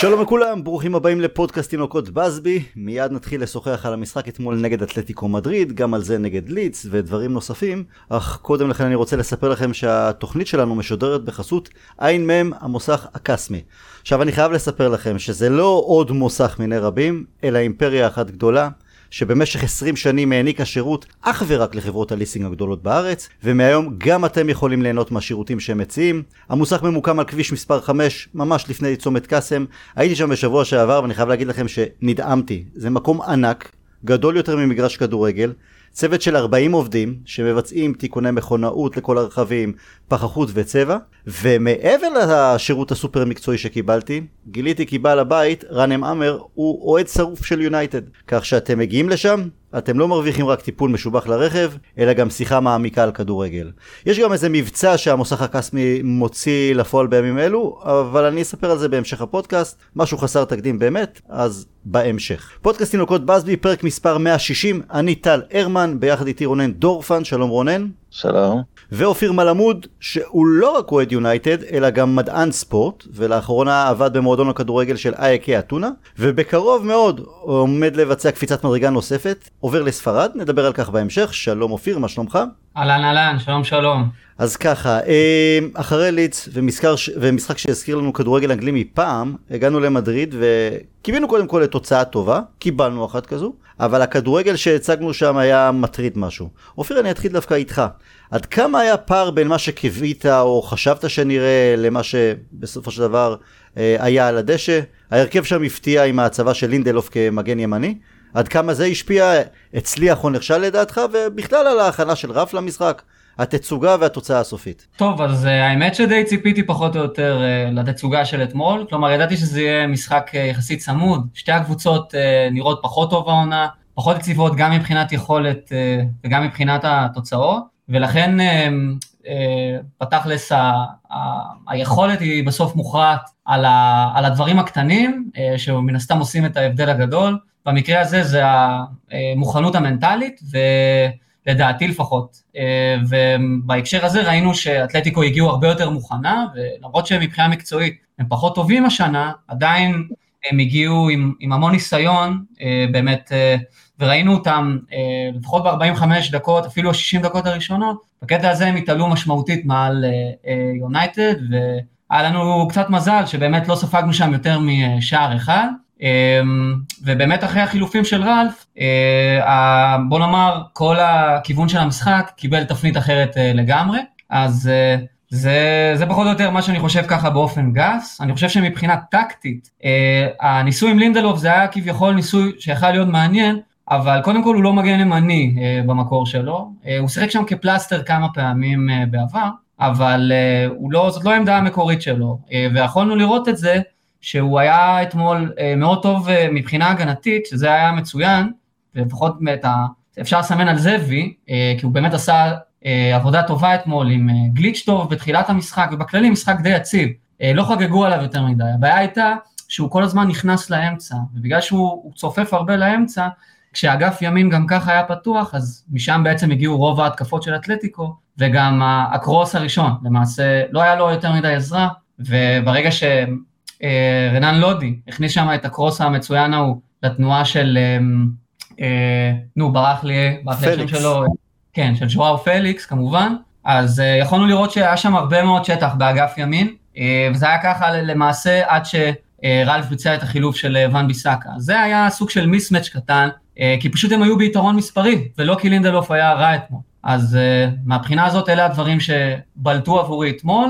שלום לכולם, ברוכים הבאים לפודקאסט תינוקות בסבי. מיד נתחיל לשוחח על המשחק אתמול נגד אתלטיקו מדריד, גם על זה נגד ליץ ודברים נוספים. אך קודם לכן אני רוצה לספר לכם שהתוכנית שלנו משודרת בחסות ע"מ המוסך הקסמי. עכשיו אני חייב לספר לכם שזה לא עוד מוסך מיני רבים, אלא אימפריה אחת גדולה. שבמשך 20 שנים העניקה שירות אך ורק לחברות הליסינג הגדולות בארץ, ומהיום גם אתם יכולים ליהנות מהשירותים שהם מציעים. המוסך ממוקם על כביש מספר 5, ממש לפני צומת קאסם. הייתי שם בשבוע שעבר ואני חייב להגיד לכם שנדהמתי. זה מקום ענק, גדול יותר ממגרש כדורגל, צוות של 40 עובדים שמבצעים תיקוני מכונאות לכל הרכבים, פחחות וצבע, ומעבר לשירות הסופר מקצועי שקיבלתי, גיליתי כי בעל הבית, רנם עמר, הוא אוהד שרוף של יונייטד. כך שאתם מגיעים לשם, אתם לא מרוויחים רק טיפול משובח לרכב, אלא גם שיחה מעמיקה על כדורגל. יש גם איזה מבצע שהמוסך הקסמי מוציא לפועל בימים אלו, אבל אני אספר על זה בהמשך הפודקאסט, משהו חסר תקדים באמת, אז בהמשך. פודקאסט תינוקות בסבי, פרק מספר 160, אני טל הרמן, ביחד איתי רונן דורפן, שלום רונן. שלום. ואופיר מלמוד, שהוא לא רק אוהד יונייטד, אלא גם מדען ספורט, ולאחרונה עבד במועדון הכדורגל של אייקי אתונה, ובקרוב מאוד עומד לבצע קפיצת מדרגה נוספת, עובר לספרד, נדבר על כך בהמשך, שלום אופיר, מה שלומך? אהלן אהלן, שלום שלום. אז ככה, אה, אחרי ליץ ומשחק, ומשחק שהזכיר לנו כדורגל אנגלי מפעם, הגענו למדריד וקיווינו קודם כל לתוצאה טובה, קיבלנו אחת כזו, אבל הכדורגל שהצגנו שם היה מטריד משהו. אופיר, אני אתחיל דווקא איתך. עד כמה היה פער בין מה שקיווית או חשבת שנראה למה שבסופו של דבר אה, היה על הדשא? ההרכב שם הפתיע עם ההצבה של לינדלוף כמגן ימני. עד כמה זה השפיע, הצליח או נכשל לדעתך, ובכלל על ההכנה של רף למשחק, התצוגה והתוצאה הסופית. טוב, אז uh, האמת שדי ציפיתי פחות או יותר uh, לתצוגה של אתמול, כלומר ידעתי שזה יהיה משחק uh, יחסית צמוד, שתי הקבוצות uh, נראות פחות טוב העונה, פחות יציבות גם מבחינת יכולת uh, וגם מבחינת התוצאות, ולכן uh, uh, בתכלס ה- ה- היכולת היא בסוף מוכרעת על, על הדברים הקטנים, uh, שמן הסתם עושים את ההבדל הגדול, במקרה הזה זה המוכנות המנטלית, ולדעתי לפחות. ובהקשר הזה ראינו שאתלטיקו הגיעו הרבה יותר מוכנה, ולמרות שמבחינה מקצועית הם פחות טובים השנה, עדיין הם הגיעו עם, עם המון ניסיון, באמת, וראינו אותם לפחות ב-45 דקות, אפילו ה-60 דקות הראשונות, בקטע הזה הם התעלו משמעותית מעל יונייטד, והיה לנו קצת מזל שבאמת לא ספגנו שם יותר משער אחד. אמ, ובאמת אחרי החילופים של רלף, אה, בוא נאמר, כל הכיוון של המשחק קיבל תפנית אחרת אה, לגמרי, אז אה, זה, זה פחות או יותר מה שאני חושב ככה באופן גס. אני חושב שמבחינה טקטית, הניסוי עם לינדלוף זה היה כביכול ניסוי שיכול להיות מעניין, אבל קודם כל הוא לא מגן ימני במקור שלו, הוא שיחק שם כפלסטר כמה פעמים בעבר, אבל לא, זאת לא העמדה המקורית שלו, ויכולנו לראות את זה שהוא היה אתמול אה, מאוד טוב אה, מבחינה הגנתית, שזה היה מצוין, ולפחות באמת אפשר לסמן על זה וי, אה, כי הוא באמת עשה עבודה טובה אתמול עם גליץ' טוב בתחילת המשחק, ובכללי משחק די יציב, לא חגגו עליו יותר מדי, הבעיה הייתה שהוא כל הזמן נכנס לאמצע, ובגלל שהוא צופף הרבה לאמצע, כשאגף ימין גם ככה היה פתוח, אז משם בעצם הגיעו רוב ההתקפות של אתלטיקו, וגם הקרוס הראשון, למעשה לא היה לו יותר מדי עזרה, וברגע שהם רנן לודי הכניס שם את הקרוס המצוין ההוא לתנועה של, אה, אה, נו ברח לי, ברח לי השם שלו, כן, של שואר פליקס כמובן, אז יכולנו לראות שהיה שם הרבה מאוד שטח באגף ימין, וזה היה ככה למעשה עד שרלף ביצע את החילוף של ון ביסאקה. זה היה סוג של מיסמץ' קטן, כי פשוט הם היו ביתרון מספרי, ולא כי לינדלוף היה רע אתמול. אז מהבחינה הזאת אלה הדברים שבלטו עבורי אתמול.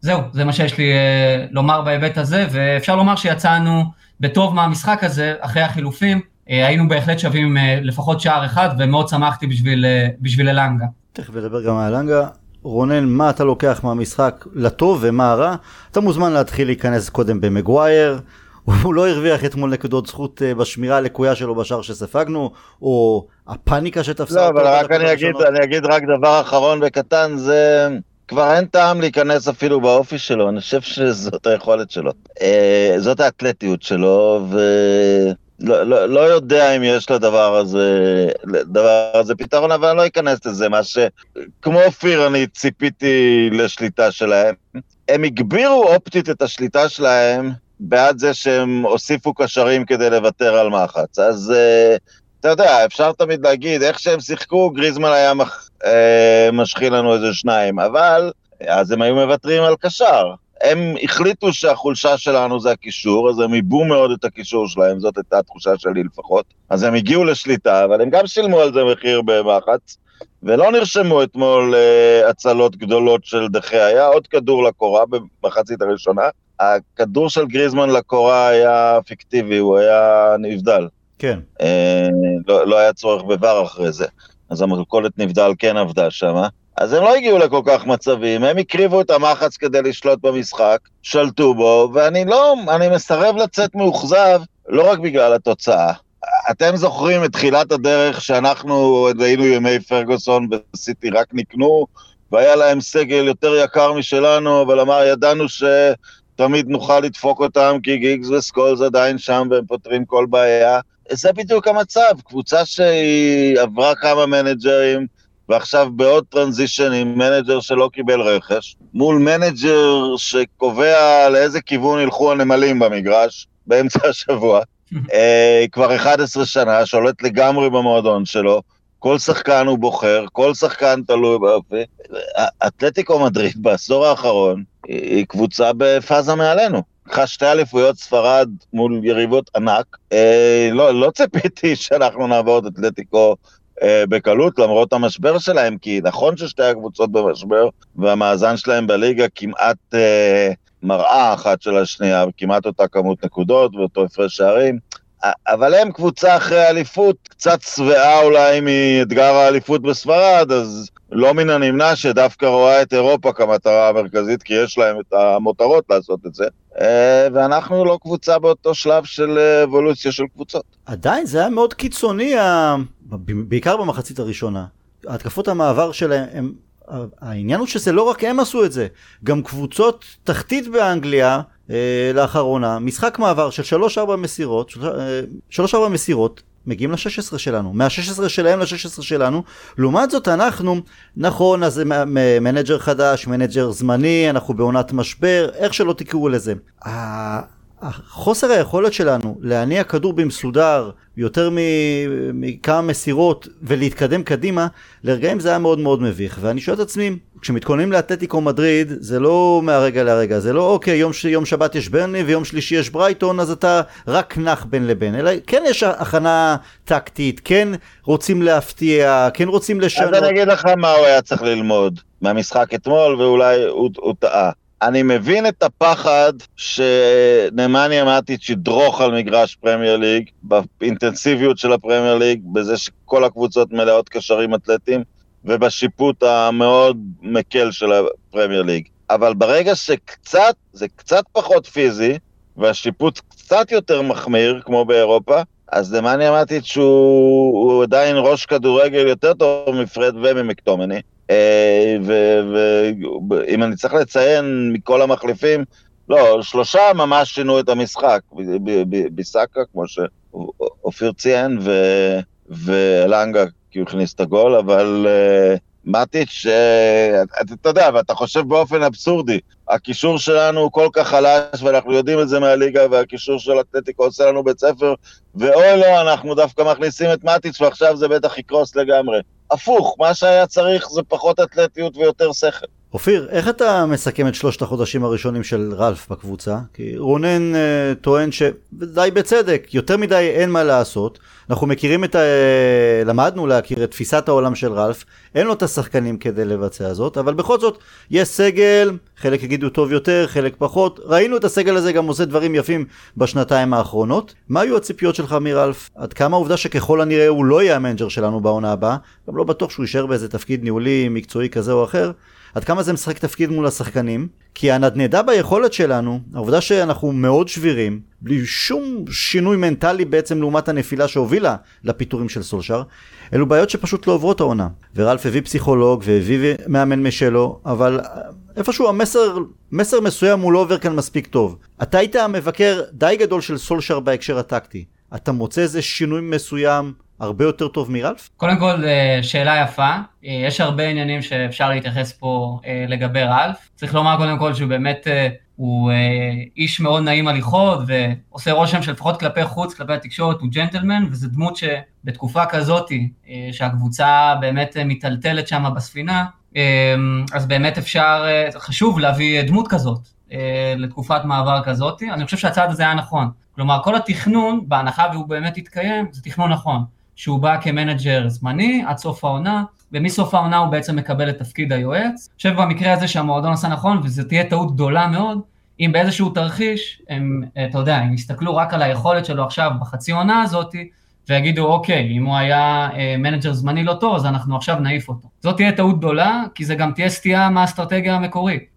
זהו, זה מה שיש לי אה, לומר בהיבט הזה, ואפשר לומר שיצאנו בטוב מהמשחק הזה, אחרי החילופים, אה, היינו בהחלט שווים אה, לפחות שער אחד, ומאוד שמחתי בשביל, בשביל אלנגה. תכף נדבר גם על אלנגה. רונן, מה אתה לוקח מהמשחק לטוב ומה הרע? אתה מוזמן להתחיל להיכנס קודם במגווייר. הוא לא הרוויח אתמול נקודות זכות בשמירה הלקויה שלו בשער שספגנו, או הפאניקה שתפסה לא, אבל רק אני אגיד, אני אגיד רק דבר אחרון וקטן, זה כבר אין טעם להיכנס אפילו באופי שלו, אני חושב שזאת היכולת שלו. אה, זאת האתלטיות שלו, ולא לא, לא יודע אם יש לדבר הזה, לדבר הזה פתרון, אבל אני לא אכנס לזה, מה ש... כמו אופיר, אני ציפיתי לשליטה שלהם. הם הגבירו אופטית את השליטה שלהם בעד זה שהם הוסיפו קשרים כדי לוותר על מחץ. אז אה, אתה יודע, אפשר תמיד להגיד, איך שהם שיחקו, גריזמן היה מח... אה, משחיל לנו איזה שניים, אבל אז הם היו מוותרים על קשר. הם החליטו שהחולשה שלנו זה הקישור, אז הם עיבו מאוד את הקישור שלהם, זאת הייתה התחושה שלי לפחות. אז הם הגיעו לשליטה, אבל הם גם שילמו על זה מחיר במחץ, ולא נרשמו אתמול uh, הצלות גדולות של דחה. היה עוד כדור לקורה במחצית הראשונה. הכדור של גריזמן לקורה היה פיקטיבי, הוא היה נבדל. כן. Uh, לא, לא היה צורך בבר אחרי זה. אז המלכולת נבדל כן עבדה שמה. אז הם לא הגיעו לכל כך מצבים, הם הקריבו את המחץ כדי לשלוט במשחק, שלטו בו, ואני לא, אני מסרב לצאת מאוכזב, לא רק בגלל התוצאה. אתם זוכרים את תחילת הדרך שאנחנו היינו ימי פרגוסון וסיטי רק נקנו, והיה להם סגל יותר יקר משלנו, אבל אמר, ידענו שתמיד נוכל לדפוק אותם, כי גיגס וסקולס עדיין שם והם פותרים כל בעיה. זה בדיוק המצב, קבוצה שהיא עברה כמה מנג'רים, ועכשיו בעוד transition עם מנג'ר שלא קיבל רכש, מול מנג'ר שקובע לאיזה כיוון ילכו הנמלים במגרש, באמצע השבוע, אה, כבר 11 שנה, שולט לגמרי במועדון שלו, כל שחקן הוא בוחר, כל שחקן תלוי באופי. אתלטיקו מדריד בעשור האחרון היא קבוצה בפאזה מעלינו. לקחה שתי אליפויות ספרד מול יריבות ענק. אה, לא, לא ציפיתי שאנחנו נעבור את אתלטיקו אה, בקלות למרות המשבר שלהם, כי נכון ששתי הקבוצות במשבר והמאזן שלהם בליגה כמעט אה, מראה אחת של השנייה, כמעט אותה כמות נקודות ואותו הפרש שערים, אבל הם קבוצה אחרי אליפות, קצת שבעה אולי מאתגר האליפות בספרד, אז לא מן הנמנע שדווקא רואה את אירופה כמטרה המרכזית, כי יש להם את המותרות לעשות את זה. אה, ואנחנו לא קבוצה באותו שלב של אבולוציה של קבוצות. עדיין זה היה מאוד קיצוני, בעיקר במחצית הראשונה. התקפות המעבר שלהם, הם, העניין הוא שזה לא רק הם עשו את זה, גם קבוצות תחתית באנגליה לאחרונה, משחק מעבר של 3-4 מסירות, 3-4 אה, מסירות, מגיעים ל-16 שלנו, מה-16 שלהם ל-16 שלנו, לעומת זאת אנחנו, נכון, אז מנג'ר חדש, מנג'ר זמני, אנחנו בעונת משבר, איך שלא תקראו לזה. חוסר היכולת שלנו להניע כדור במסודר יותר מכמה מסירות ולהתקדם קדימה, לרגעים זה היה מאוד מאוד מביך. ואני שואל את עצמי, כשמתכוננים לאתלטיקו מדריד, זה לא מהרגע להרגע, זה לא אוקיי, יום, יום שבת יש ברנלי ויום שלישי יש ברייטון, אז אתה רק נח בין לבין, אלא כן יש הכנה טקטית, כן רוצים להפתיע, כן רוצים לשנות. אז אני אגיד לך מה הוא היה צריך ללמוד מהמשחק אתמול, ואולי הוא, הוא טעה. אני מבין את הפחד שנמניה מאטיץ' ידרוך על מגרש פרמייר ליג, באינטנסיביות של הפרמייר ליג, בזה שכל הקבוצות מלאות קשרים אתלטיים, ובשיפוט המאוד מקל של הפרמייר ליג. אבל ברגע שקצת, זה קצת פחות פיזי, והשיפוט קצת יותר מחמיר, כמו באירופה, אז נמניה מאטיץ' הוא, הוא עדיין ראש כדורגל יותר טוב מפרד וממקטומני. אה, ואם אני צריך לציין מכל המחליפים, לא, שלושה ממש שינו את המשחק, ביסאקה, כמו שאופיר ציין, ולנגה, כי הוא הכניס את הגול, אבל uh, מטיץ', uh, אתה יודע, ואתה חושב באופן אבסורדי, הקישור שלנו הוא כל כך חלש, ואנחנו יודעים את זה מהליגה, והקישור של אתלטיקו עושה לנו בית ספר, ואוי לא, אנחנו דווקא מכניסים את מטיץ', ועכשיו זה בטח יקרוס לגמרי. הפוך, מה שהיה צריך זה פחות אתלטיות ויותר שכל. אופיר, איך אתה מסכם את שלושת החודשים הראשונים של רלף בקבוצה? כי רונן uh, טוען שדי בצדק, יותר מדי אין מה לעשות. אנחנו מכירים את ה... למדנו להכיר את תפיסת העולם של רלף, אין לו את השחקנים כדי לבצע זאת, אבל בכל זאת, יש סגל, חלק יגידו טוב יותר, חלק פחות. ראינו את הסגל הזה גם עושה דברים יפים בשנתיים האחרונות. מה היו הציפיות שלך מרלף? עד כמה העובדה שככל הנראה הוא לא יהיה המנג'ר שלנו בעונה הבאה, גם לא בטוח שהוא יישאר באיזה תפקיד ניהולי מקצועי כזה או אחר. עד כמה זה משחק תפקיד מול השחקנים, כי הנדנדה ביכולת שלנו, העובדה שאנחנו מאוד שבירים, בלי שום שינוי מנטלי בעצם לעומת הנפילה שהובילה לפיטורים של סולשר, אלו בעיות שפשוט לא עוברות העונה. ורלף הביא פסיכולוג והביא מאמן משלו, אבל איפשהו המסר, מסר מסוים הוא לא עובר כאן מספיק טוב. אתה היית מבקר די גדול של סולשר בהקשר הטקטי. אתה מוצא איזה שינוי מסוים הרבה יותר טוב מרלף? קודם כל, אה, שאלה יפה. אה, יש הרבה עניינים שאפשר להתייחס פה אה, לגבי רלף. צריך לומר קודם כל שהוא באמת הוא איש מאוד נעים הליכות ועושה רושם שלפחות כלפי חוץ, כלפי התקשורת, הוא ג'נטלמן, וזו דמות שבתקופה כזאת, שהקבוצה באמת מיטלטלת שם בספינה, אז באמת אפשר, חשוב להביא דמות כזאת לתקופת מעבר כזאת. אני חושב שהצעד הזה היה נכון. כלומר, כל התכנון, בהנחה והוא באמת יתקיים, זה תכנון נכון. שהוא בא כמנג'ר זמני עד סוף העונה, ומסוף העונה הוא בעצם מקבל את תפקיד היועץ. אני חושב במקרה הזה שהמועדון עשה נכון, וזו תהיה טעות גדולה מאוד, אם באיזשהו תרחיש, הם, אתה יודע, הם יסתכלו רק על היכולת שלו עכשיו בחצי עונה הזאת, ויגידו, אוקיי, אם הוא היה אה, מנג'ר זמני לא טוב, אז אנחנו עכשיו נעיף אותו. זאת תהיה טעות גדולה, כי זה גם תהיה סטייה מהאסטרטגיה המקורית, אה,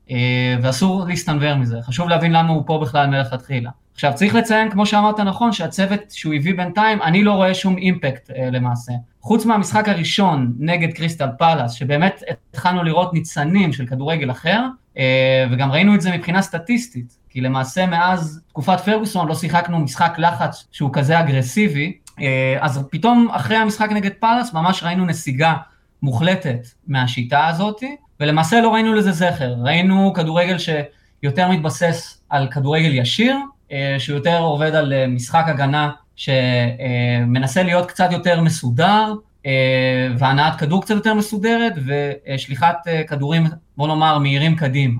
ואסור להסתנוור מזה. חשוב להבין למה הוא פה בכלל מלכתחילה. עכשיו צריך לציין, כמו שאמרת נכון, שהצוות שהוא הביא בינתיים, אני לא רואה שום impact אה, למעשה. חוץ מהמשחק הראשון נגד קריסטל פאלאס, שבאמת התחלנו לראות ניצנים של כדורגל אחר, אה, וגם ראינו את זה מבחינה סטטיסטית, כי למעשה מאז תקופת פרגוסון לא שיחקנו משחק לחץ שהוא כזה אגרסיבי, אה, אז פתאום אחרי המשחק נגד פאלאס ממש ראינו נסיגה מוחלטת מהשיטה הזאת, ולמעשה לא ראינו לזה זכר, ראינו כדורגל שיותר מתבסס על כדורגל ישיר, אה, שהוא יותר עובד על אה, משחק הגנה שמנסה להיות קצת יותר מסודר, אה, והנעת כדור קצת יותר מסודרת, ושליחת כדורים, בוא נאמר, מהירים קדימה,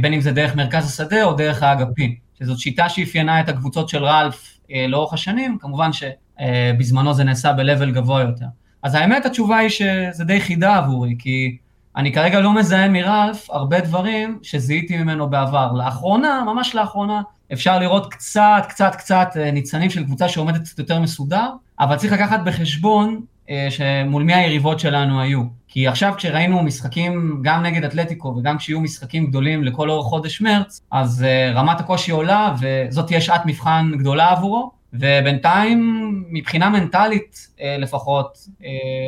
בין אם זה דרך מרכז השדה או דרך האגפים, שזאת שיטה שאפיינה את הקבוצות של רלף לאורך השנים, כמובן שבזמנו זה נעשה ב-level גבוה יותר. אז האמת התשובה היא שזה די חידה עבורי, כי אני כרגע לא מזהה מרלף הרבה דברים שזיהיתי ממנו בעבר. לאחרונה, ממש לאחרונה, אפשר לראות קצת, קצת, קצת אה, ניצנים של קבוצה שעומדת קצת יותר מסודר, אבל צריך לקחת בחשבון אה, שמול מי היריבות שלנו היו. כי עכשיו כשראינו משחקים גם נגד אתלטיקו וגם כשיהיו משחקים גדולים לכל אורך חודש מרץ, אז uh, רמת הקושי עולה וזאת תהיה שעת מבחן גדולה עבורו. ובינתיים, מבחינה מנטלית לפחות,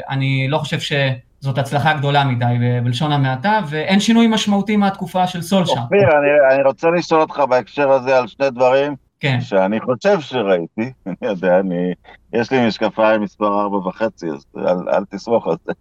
אני לא חושב ש... זאת הצלחה גדולה מדי בלשון המעטה, ואין שינוי משמעותי מהתקופה של סולשה. אופיר, אני, אני רוצה לשאול אותך בהקשר הזה על שני דברים, כן. שאני חושב שראיתי, אני יודע, אני, יש לי משקפיים מספר ארבע וחצי, אז אל, אל תסמוך על זה.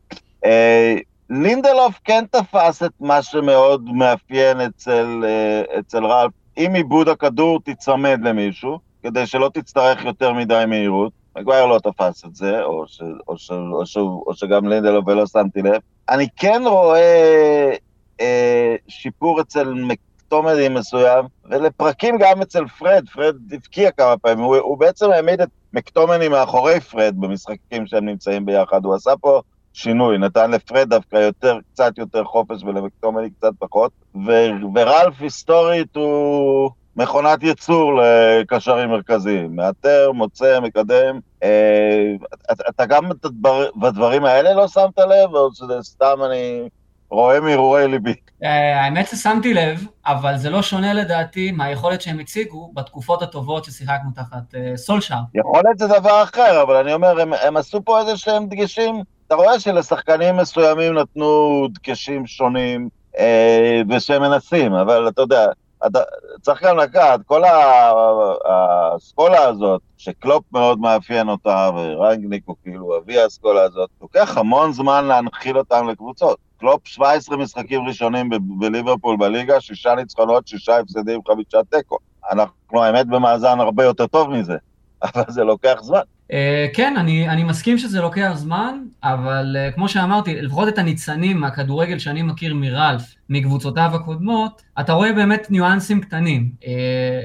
אה, לינדלוף כן תפס את מה שמאוד מאפיין אצל, אה, אצל רלף, עם איבוד הכדור תיצמד למישהו, כדי שלא תצטרך יותר מדי מהירות, מגוויר לא תפס את זה, או, ש, או, ש, או, ש, או שגם לינדלוף ולא שמתי לב. אני כן רואה אה, שיפור אצל מקטומיני מסוים, ולפרקים גם אצל פרד, פרד הבקיע כמה פעמים, הוא, הוא בעצם העמיד את מקטומיני מאחורי פרד במשחקים שהם נמצאים ביחד, הוא עשה פה שינוי, נתן לפרד דווקא יותר, קצת יותר חופש ולמקטומני קצת פחות, ו, ורלף היסטורית הוא... מכונת ייצור לקשרים מרכזיים, מאתר, מוצא, מקדם. אה, אתה גם בדברים האלה לא שמת לב, או שזה סתם אני רואה מהרהורי ליבי? אה, האמת ששמתי לב, אבל זה לא שונה לדעתי מהיכולת שהם הציגו בתקופות הטובות ששיחקנו תחת אה, סולשאר. יכולת זה דבר אחר, אבל אני אומר, הם, הם עשו פה איזה שהם דגשים. אתה רואה שלשחקנים מסוימים נתנו דגשים שונים, אה, ושהם מנסים, אבל אתה יודע, אתה צריך גם לקחת, כל האסכולה הזאת, שקלופ מאוד מאפיין אותה, ורנגניק הוא כאילו אבי האסכולה הזאת, לוקח המון זמן להנחיל אותם לקבוצות. קלופ 17 משחקים ראשונים בליברפול בליגה, שישה ניצחונות, שישה הפסדים, חמישה תיקו. אנחנו האמת במאזן הרבה יותר טוב מזה, אבל זה לוקח זמן. אה, כן, אני, אני מסכים שזה לוקח זמן, אבל uh, כמו שאמרתי, לפחות את הניצנים מהכדורגל שאני מכיר מרלף, מקבוצותיו הקודמות, אתה רואה באמת ניואנסים קטנים. Uh,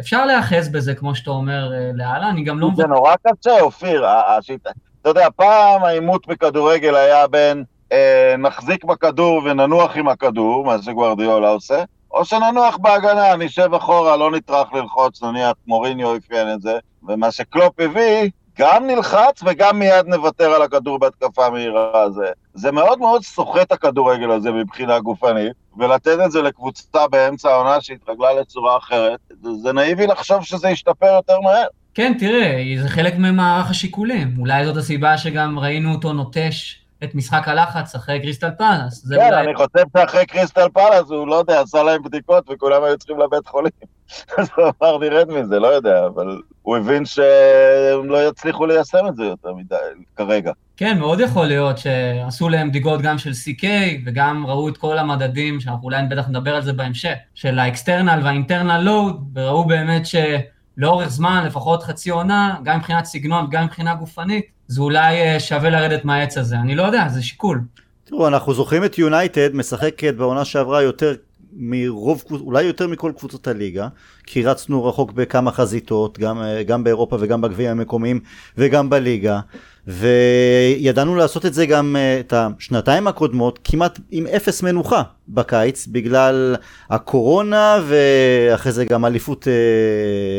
אפשר להיאחז בזה, כמו שאתה אומר, uh, לאללה, אני גם לא... זה נורא קשה, אופיר. השיטה... אתה יודע, פעם העימות בכדורגל היה בין אה, נחזיק בכדור וננוח עם הכדור, מה שגוורדיולה עושה, או שננוח בהגנה, נשב אחורה, לא נטרח ללחוץ, נניח מוריניו אפיין את זה, ומה שקלופ הביא, גם נלחץ וגם מיד נוותר על הכדור בהתקפה מהירה. זה, זה מאוד מאוד סוחט הכדורגל הזה מבחינה גופנית, ולתת את זה לקבוצה באמצע העונה שהתרגלה לצורה אחרת, זה נאיבי לחשוב שזה ישתפר יותר מהר. כן, תראה, זה חלק ממערך השיקולים. אולי זאת הסיבה שגם ראינו אותו נוטש את משחק הלחץ אחרי קריסטל פלאס. כן, אולי... אני חושב שאחרי קריסטל פלאס הוא, לא יודע, עשה להם בדיקות וכולם היו צריכים לבית חולים. אז הוא אמר, נרד מזה, לא יודע, אבל הוא הבין שהם לא יצליחו ליישם את זה יותר מדי, כרגע. כן, מאוד יכול להיות שעשו להם בדיקות גם של CK, וגם ראו את כל המדדים, שאנחנו אולי בטח נדבר על זה בהמשך, של ה-external וה-internal load, וראו באמת שלאורך זמן, לפחות חצי עונה, גם מבחינת סגנון, גם מבחינה גופנית, זה אולי אה, שווה לרדת מהעץ הזה. אני לא יודע, זה שיקול. תראו, אנחנו זוכרים את יונייטד משחקת בעונה שעברה יותר מרוב, אולי יותר מכל קבוצות הליגה, כי רצנו רחוק בכמה חזיתות, גם, גם באירופה וגם בגביע המקומיים וגם בליגה, וידענו לעשות את זה גם אה, את השנתיים הקודמות כמעט עם אפס מנוחה בקיץ, בגלל הקורונה ואחרי זה גם אליפות אה,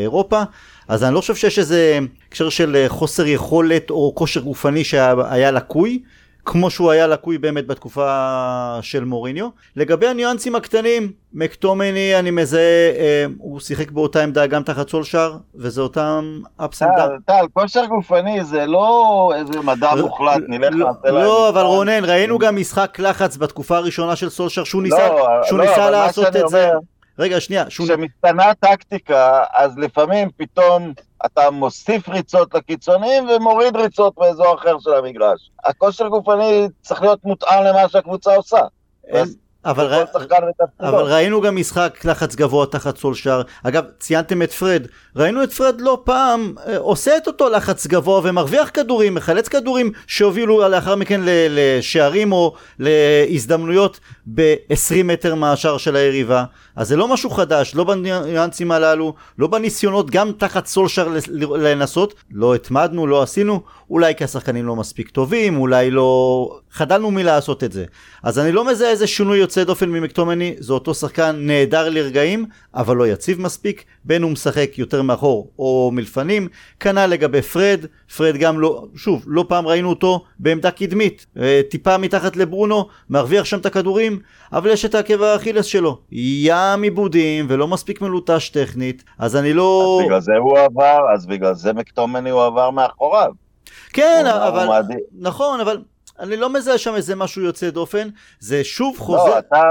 אירופה. אז אני לא חושב שיש איזה הקשר של אה, חוסר יכולת או כושר גופני שהיה לקוי, כמו שהוא היה לקוי באמת בתקופה של מוריניו. לגבי הניואנסים הקטנים, מקטומיני אני מזהה, אה, הוא שיחק באותה עמדה גם תחת סולשר, וזה אותם ups and... טל, טל, כושר גופני זה לא איזה מדע מוחלט, נלך לא, נעשה להם... לא, אבל מבחן. רונן, ראינו גם משחק לחץ בתקופה הראשונה של סולשר, שהוא ניסה, לא, שהוא לא, ניסה אבל לעשות את זה. רגע, שנייה, שהוא... כשמשתנה טקטיקה, אז לפעמים פתאום אתה מוסיף ריצות לקיצונים ומוריד ריצות באזור אחר של המגרש. הכושר גופני צריך להיות מותאם למה שהקבוצה עושה. אין- אבל, ר... אבל ראינו גם משחק לחץ גבוה תחת סולשר. אגב, ציינתם את פרד. ראינו את פרד לא פעם אה, עושה את אותו לחץ גבוה ומרוויח כדורים, מחלץ כדורים שהובילו לאחר מכן לשערים או להזדמנויות ב-20 מטר מהשער של היריבה. אז זה לא משהו חדש, לא בניואנסים הללו, לא בניסיונות גם תחת סולשר לנסות. לא התמדנו, לא עשינו, אולי כי השחקנים לא מספיק טובים, אולי לא... חדלנו מלעשות את זה. אז אני לא מזהה איזה שינוי יוצא דופן ממקטומני, זה אותו שחקן נהדר לרגעים, אבל לא יציב מספיק, בין הוא משחק יותר מאחור או מלפנים, כנ"ל לגבי פרד, פרד גם לא, שוב, לא פעם ראינו אותו בעמדה קדמית, אה, טיפה מתחת לברונו, מרוויח שם את הכדורים, אבל יש את העקב האכילס שלו, ים עיבודים ולא מספיק מלוטש טכנית, אז אני לא... אז בגלל זה הוא עבר, אז בגלל זה מקטומני הוא עבר מאחוריו. כן, הוא- אבל... מעדיף. נכון, אבל... אני לא מזהה שם איזה משהו יוצא דופן, זה שוב לא, חוזר, אתה,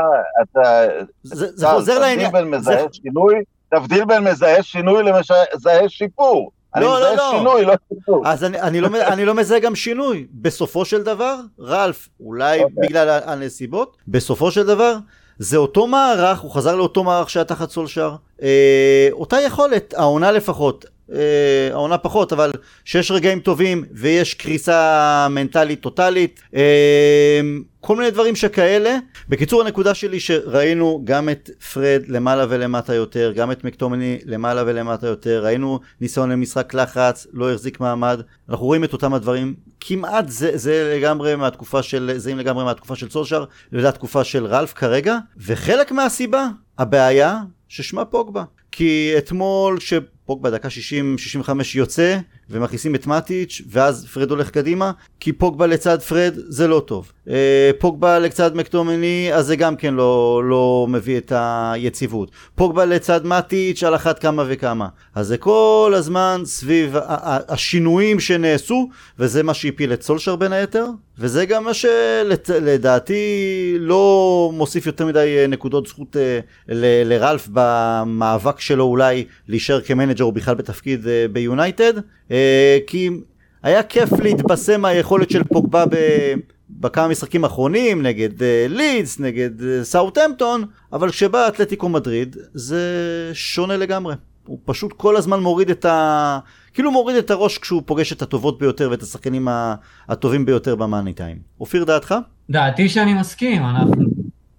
אתה, זה, זה חוזר לעניין, תבדיל בין זה- מזהה שינוי, תבדיל בין מזהה שינוי למזהה שיפור. לא, לא, לא. שינוי, לא שיפור. אז אני, אני, לא, אני לא מזהה גם שינוי. בסופו של דבר, רלף, אולי אוקיי. בגלל הנסיבות, בסופו של דבר, זה אותו מערך, הוא חזר לאותו מערך שהיה תחת סולשר. אה, אותה יכולת, העונה לפחות. אה, העונה פחות, אבל שיש רגעים טובים ויש קריסה מנטלית טוטאלית, אה, כל מיני דברים שכאלה. בקיצור, הנקודה שלי שראינו גם את פרד למעלה ולמטה יותר, גם את מקטומני למעלה ולמטה יותר, ראינו ניסיון למשחק לחץ, לא החזיק מעמד, אנחנו רואים את אותם הדברים, כמעט זה, זה לגמרי מהתקופה של, זהים לגמרי מהתקופה של סולשר, לזה התקופה של רלף כרגע, וחלק מהסיבה, הבעיה ששמה פוגבה. כי אתמול שפוגבה דקה 60-65 יוצא ומכניסים את מטיץ' ואז פרד הולך קדימה כי פוגבה לצד פרד זה לא טוב. אה, פוגבה לצד מקטומני אז זה גם כן לא, לא מביא את היציבות. פוגבה לצד מטיץ' על אחת כמה וכמה. אז זה כל הזמן סביב ה- ה- השינויים שנעשו וזה מה שהפיל את סולשר בין היתר וזה גם מה שלדעתי לא מוסיף יותר מדי אה, נקודות זכות אה, ל- לרלף במאבק שלו אולי להישאר כמנג'ר או בכלל בתפקיד אה, ביונייטד אה, כי היה כיף להתבשם מהיכולת של פוגבה ב... בכמה משחקים האחרונים נגד אה, לידס, נגד אה, סאוטהמפטון, אבל כשבא אתלטיקו מדריד זה שונה לגמרי. הוא פשוט כל הזמן מוריד את ה... כאילו מוריד את הראש כשהוא פוגש את הטובות ביותר ואת השחקנים הטובים ביותר ב-money time. אופיר דעתך? דעתי שאני מסכים, אנחנו...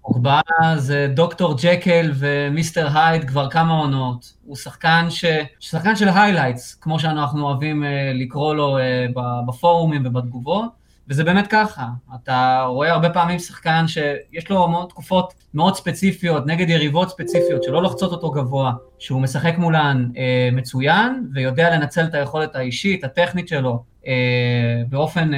פוגבה זה דוקטור ג'קל ומיסטר הייד כבר כמה עונות. הוא שחקן ש... שחקן של highlights, כמו שאנחנו אוהבים אה, לקרוא לו אה, בפורומים ובתגובות, וזה באמת ככה. אתה רואה הרבה פעמים שחקן שיש לו מאוד תקופות מאוד ספציפיות, נגד יריבות ספציפיות, שלא לוחצות אותו גבוה, שהוא משחק מולן אה, מצוין, ויודע לנצל את היכולת האישית, הטכנית שלו, באופן,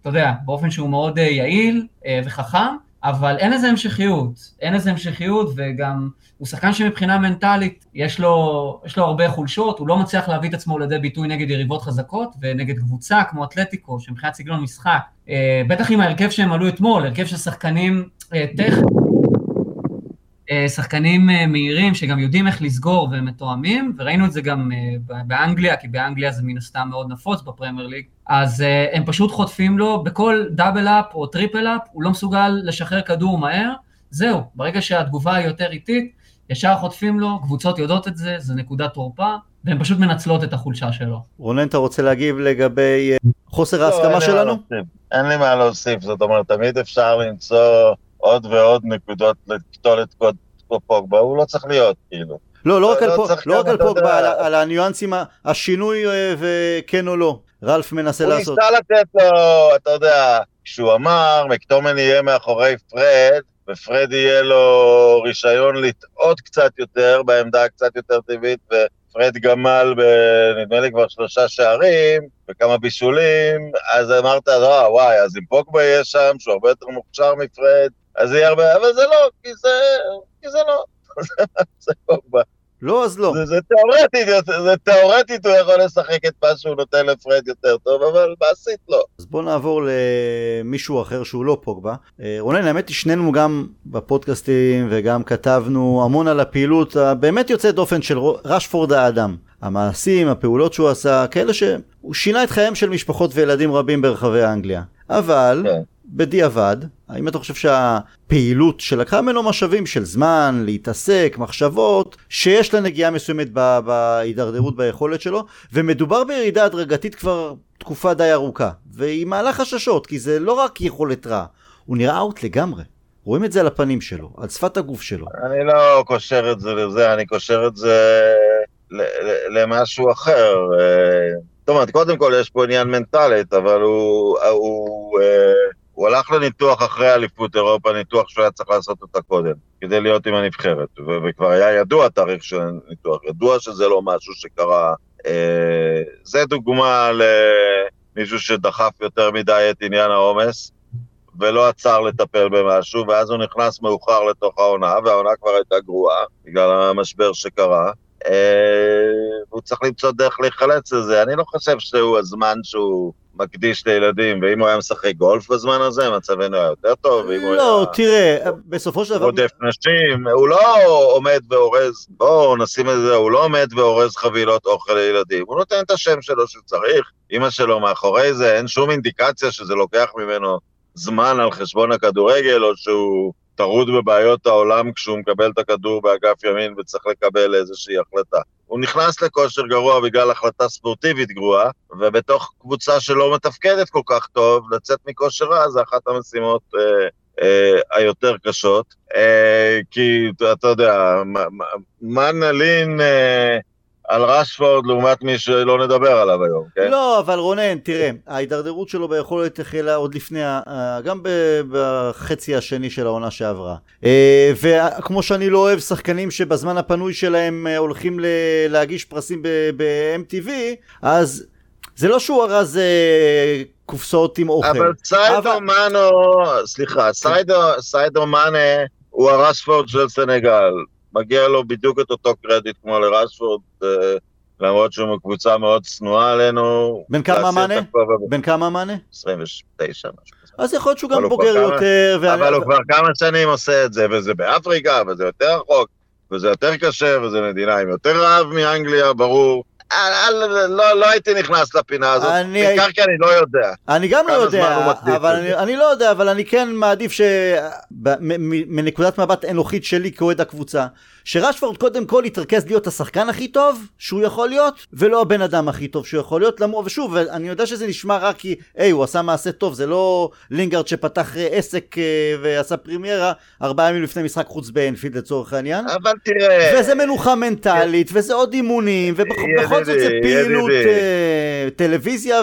אתה יודע, באופן שהוא מאוד יעיל וחכם, אבל אין לזה המשכיות, אין לזה המשכיות, וגם הוא שחקן שמבחינה מנטלית יש לו, יש לו הרבה חולשות, הוא לא מצליח להביא את עצמו לידי ביטוי נגד יריבות חזקות, ונגד קבוצה כמו אתלטיקו, שמבחינת סגנון משחק, אה, בטח עם ההרכב שהם עלו אתמול, הרכב של שחקנים אה, טכניים, שחקנים אה, מהירים שגם יודעים איך לסגור והם מתואמים, וראינו את זה גם באנגליה, כי באנגליה זה מן הסתם מאוד נפוץ בפרמייר ליג, אז הם פשוט חוטפים לו בכל double up או triple up, הוא לא מסוגל לשחרר כדור מהר, זהו, ברגע שהתגובה היא יותר איטית, ישר חוטפים לו, קבוצות יודעות את זה, זה נקודת תורפה, והן פשוט מנצלות את החולשה שלו. רונן, אתה רוצה להגיב לגבי חוסר ההסכמה לא, שלנו? אין לי מה להוסיף, זאת אומרת, תמיד אפשר למצוא עוד ועוד נקודות לקטול את פוגבה, הוא לא צריך להיות, כאילו. לא, לא רק לא על, לא רק על פוגבה, על, הניואנסים, השינוי אה, וכן או לא. רלף מנסה הוא לעשות. הוא ניסה לתת לו, אתה יודע, כשהוא אמר, מקטומן יהיה מאחורי פרד, ופרד יהיה לו רישיון לטעות קצת יותר, בעמדה קצת יותר טבעית, ופרד גמל, נדמה לי כבר שלושה שערים, וכמה בישולים, אז אמרת, לא, וואי, אז אם פוגבה יהיה שם, שהוא הרבה יותר מוכשר מפרד, אז יהיה הרבה, אבל זה לא, כי זה, כי זה לא, זה פוגבה. לא, אז לא. זה, זה תיאורטית, זה תיאורטית הוא יכול לשחק את מה שהוא נותן לפרד יותר טוב, אבל מעשית לא. אז בוא נעבור למישהו אחר שהוא לא פוגבה. אה, רונן, האמת היא שנינו גם בפודקאסטים וגם כתבנו המון על הפעילות הבאמת יוצאת דופן של רשפורד האדם. המעשים, הפעולות שהוא עשה, כאלה שהוא שינה את חייהם של משפחות וילדים רבים ברחבי אנגליה. אבל, כן. בדיעבד, האם אתה חושב שהפעילות שלקחה ממנו משאבים של זמן, להתעסק, מחשבות, שיש לה נגיעה מסוימת בהידרדרות ביכולת שלו, ומדובר בירידה הדרגתית כבר תקופה די ארוכה, והיא מעלה חששות, כי זה לא רק יכולת רע, הוא נראה אאוט לגמרי. רואים את זה על הפנים שלו, על שפת הגוף שלו. אני לא קושר את זה לזה, אני קושר את זה למשהו אחר. אה, זאת אומרת, קודם כל יש פה עניין מנטלית, אבל הוא, הוא, אה, הוא הלך לניתוח אחרי אליפות אירופה, ניתוח שהוא היה צריך לעשות אותה קודם, כדי להיות עם הנבחרת. וכבר היה ידוע תאריך של הניתוח, ידוע שזה לא משהו שקרה. אה, זה דוגמה למישהו שדחף יותר מדי את עניין העומס, ולא עצר לטפל במשהו, ואז הוא נכנס מאוחר לתוך העונה, והעונה כבר הייתה גרועה, בגלל המשבר שקרה. אה, הוא צריך למצוא דרך להיחלץ לזה. אני לא חושב שהוא הזמן שהוא מקדיש לילדים, ואם הוא היה משחק גולף בזמן הזה, מצבנו היה יותר טוב, ואם הוא לא, תראה, בסופו של דבר... רודף נשים, הוא לא עומד ואורז, בואו נשים את זה, הוא לא עומד ואורז חבילות אוכל לילדים, הוא נותן את השם שלו שצריך, אימא שלו מאחורי זה, אין שום אינדיקציה שזה לוקח ממנו זמן על חשבון הכדורגל, או שהוא טרוד בבעיות העולם כשהוא מקבל את הכדור באגף ימין וצריך לקבל איזושהי החלטה. הוא נכנס לכושר גרוע בגלל החלטה ספורטיבית גרועה, ובתוך קבוצה שלא מתפקדת כל כך טוב, לצאת מכושר רע זה אחת המשימות אה, אה, היותר קשות. אה, כי אתה יודע, מה, מה נלין... אה, על רשפורד לעומת מי שלא נדבר עליו היום, כן? לא, אבל רונן, תראה, ההידרדרות שלו ביכולת החלה עוד לפני, גם בחצי השני של העונה שעברה. אה, וכמו שאני לא אוהב שחקנים שבזמן הפנוי שלהם אה, הולכים להגיש פרסים ב-MTV, אז זה לא שהוא ארז אה, קופסאות עם אוכל. אבל סיידו אבל... מנו, סליחה, סיידו, סיידו מאנה הוא הרשפורד של סנגל. מגיע לו בדיוק את אותו קרדיט כמו לרשפורד, אה, למרות שהוא מקבוצה מאוד צנועה עלינו. בן כמה מאנה? בן כמה מאנה? 29, משהו. אז יכול להיות שהוא גם בוגר יותר. אבל הוא כבר כמה שנים עושה את זה, וזה באפריקה, וזה יותר רחוק, וזה יותר קשה, וזה מדינה עם יותר רעב מאנגליה, ברור. לא, לא הייתי נכנס לפינה הזאת, בעיקר כי אני לא יודע. אני גם לא יודע, אבל אני, אני לא יודע, אבל אני כן מעדיף שמנקודת מבט אנוכית שלי כאוהד הקבוצה, שרשפורד קודם כל יתרכז להיות השחקן הכי טוב שהוא יכול להיות, ולא הבן אדם הכי טוב שהוא יכול להיות, למרות, ושוב, אני יודע שזה נשמע רק כי, היי, הוא עשה מעשה טוב, זה לא לינגארד שפתח אה, עסק אה, ועשה פרימיירה ארבעה ימים לפני משחק חוץ באנפילד לצורך העניין. אבל תראה... וזה מנוחה מנטלית, וזה עוד אימונים, ובכל זאת זה פעילות אה, טלוויזיה.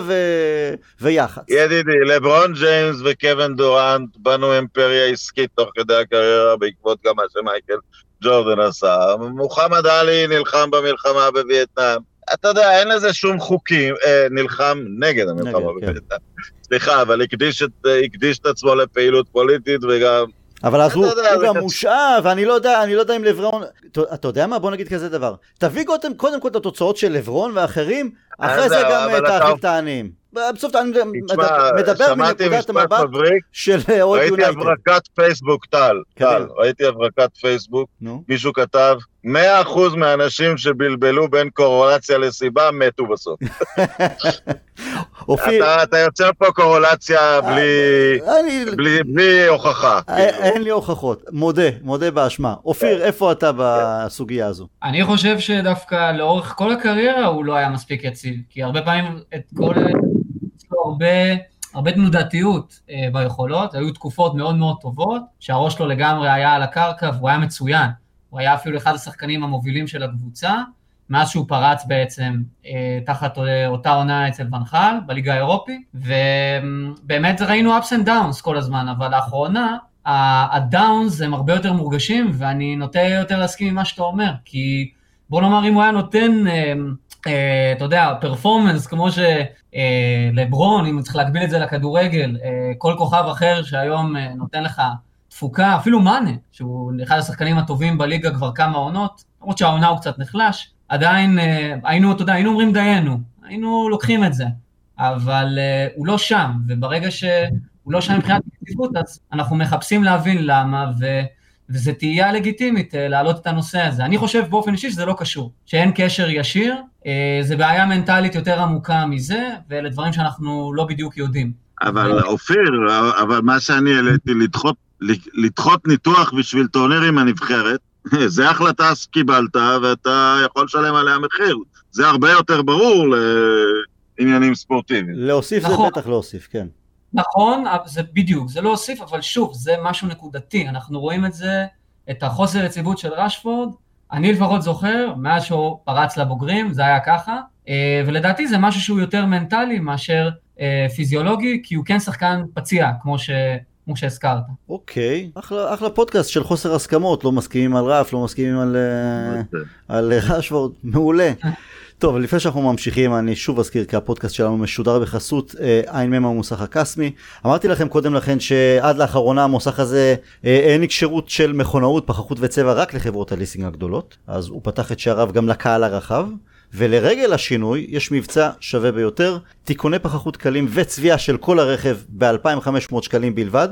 ויח"צ. ידידי, לברון ג'יימס וקווין דורנט בנו אימפריה עסקית תוך כדי הקריירה בעקבות גם מה שמייקל ג'ורדן עשה. מוחמד עלי נלחם במלחמה בווייטנאם. אתה יודע, אין לזה שום חוקים, אה, נלחם נגד המלחמה נגד, בווייטנאם. כן. סליחה, אבל אה, הקדיש את עצמו לפעילות פוליטית וגם... אבל אז הוא, יודע, הוא גם מושעה, ואני לא יודע, אני לא יודע אם לברון... אתה יודע מה? בוא נגיד כזה דבר. תביא קודם, קודם כל את התוצאות של לברון ואחרים, אחרי זה גם תאכיל את העניים. בסוף אני מדבר מנקודת המבט של אוהד ראיתי יונייטד. הברקת פייסבוק, טל. טל, ראיתי הברקת פייסבוק, מישהו כתב, 100% מהאנשים שבלבלו בין קורולציה לסיבה מתו בסוף. אופיר, אתה, אתה יוצר פה קורולציה בלי, אני, בלי, בלי הוכחה. אה, כאילו. אין לי הוכחות, מודה, מודה באשמה. אופיר, איפה אתה בסוגיה הזו? אני חושב שדווקא לאורך כל הקריירה הוא לא היה מספיק יציב, כי הרבה פעמים את כל... הרבה, הרבה תנודתיות אה, ביכולות, היו תקופות מאוד מאוד טובות, שהראש שלו לגמרי היה על הקרקע והוא היה מצוין. הוא היה אפילו אחד השחקנים המובילים של הקבוצה, מאז שהוא פרץ בעצם אה, תחת אה, אותה עונה אצל ונחל בליגה האירופית, ובאמת ראינו ups and downs כל הזמן, אבל לאחרונה הדאונס הם הרבה יותר מורגשים, ואני נוטה יותר להסכים עם מה שאתה אומר, כי בוא נאמר אם הוא היה נותן, אה, אתה יודע, פרפורמנס כמו שלברון, אם צריך להקביל את זה לכדורגל, כל כוכב אחר שהיום נותן לך תפוקה, אפילו מאנה, שהוא אחד השחקנים הטובים בליגה כבר כמה עונות, למרות שהעונה הוא קצת נחלש, עדיין אה, היינו, אתה יודע, היינו אומרים דיינו, היינו לוקחים את זה, אבל אה, הוא לא שם, וברגע שהוא לא שם מבחינת יציבות, אז אנחנו מחפשים להבין למה, ו... וזה תהייה לגיטימית אה, להעלות את הנושא הזה. אני חושב באופן אישי שזה לא קשור, שאין קשר ישיר, זה בעיה מנטלית יותר עמוקה מזה, ואלה דברים שאנחנו לא בדיוק יודעים. אבל אופיר, אבל מה שאני העליתי, לדחות, לדחות ניתוח בשביל טורניר עם הנבחרת, זה החלטה שקיבלת ואתה יכול לשלם עליה מחיר. זה הרבה יותר ברור לעניינים ספורטיביים. להוסיף זה נכון. בטח להוסיף, כן. נכון, זה בדיוק, זה לא הוסיף, אבל שוב, זה משהו נקודתי. אנחנו רואים את זה, את החוסר יציבות של רשפורד. אני לפחות זוכר, מאז שהוא פרץ לבוגרים, זה היה ככה, אה, ולדעתי זה משהו שהוא יותר מנטלי מאשר אה, פיזיולוגי, כי הוא כן שחקן פציע, כמו, ש... כמו שהזכרת. אוקיי, אחלה, אחלה פודקאסט של חוסר הסכמות, לא מסכימים על רף, לא מסכימים על, אה, על רשוורד, מעולה. טוב, לפני שאנחנו ממשיכים, אני שוב אזכיר כי הפודקאסט שלנו משודר בחסות אה, עין מ' המוסך הקסמי. אמרתי לכם קודם לכן שעד לאחרונה המוסך הזה אה, העניק שירות של מכונאות, פחחות וצבע רק לחברות הליסינג הגדולות, אז הוא פתח את שעריו גם לקהל הרחב. ולרגל השינוי יש מבצע שווה ביותר, תיקוני פחחות קלים וצביעה של כל הרכב ב-2500 שקלים בלבד.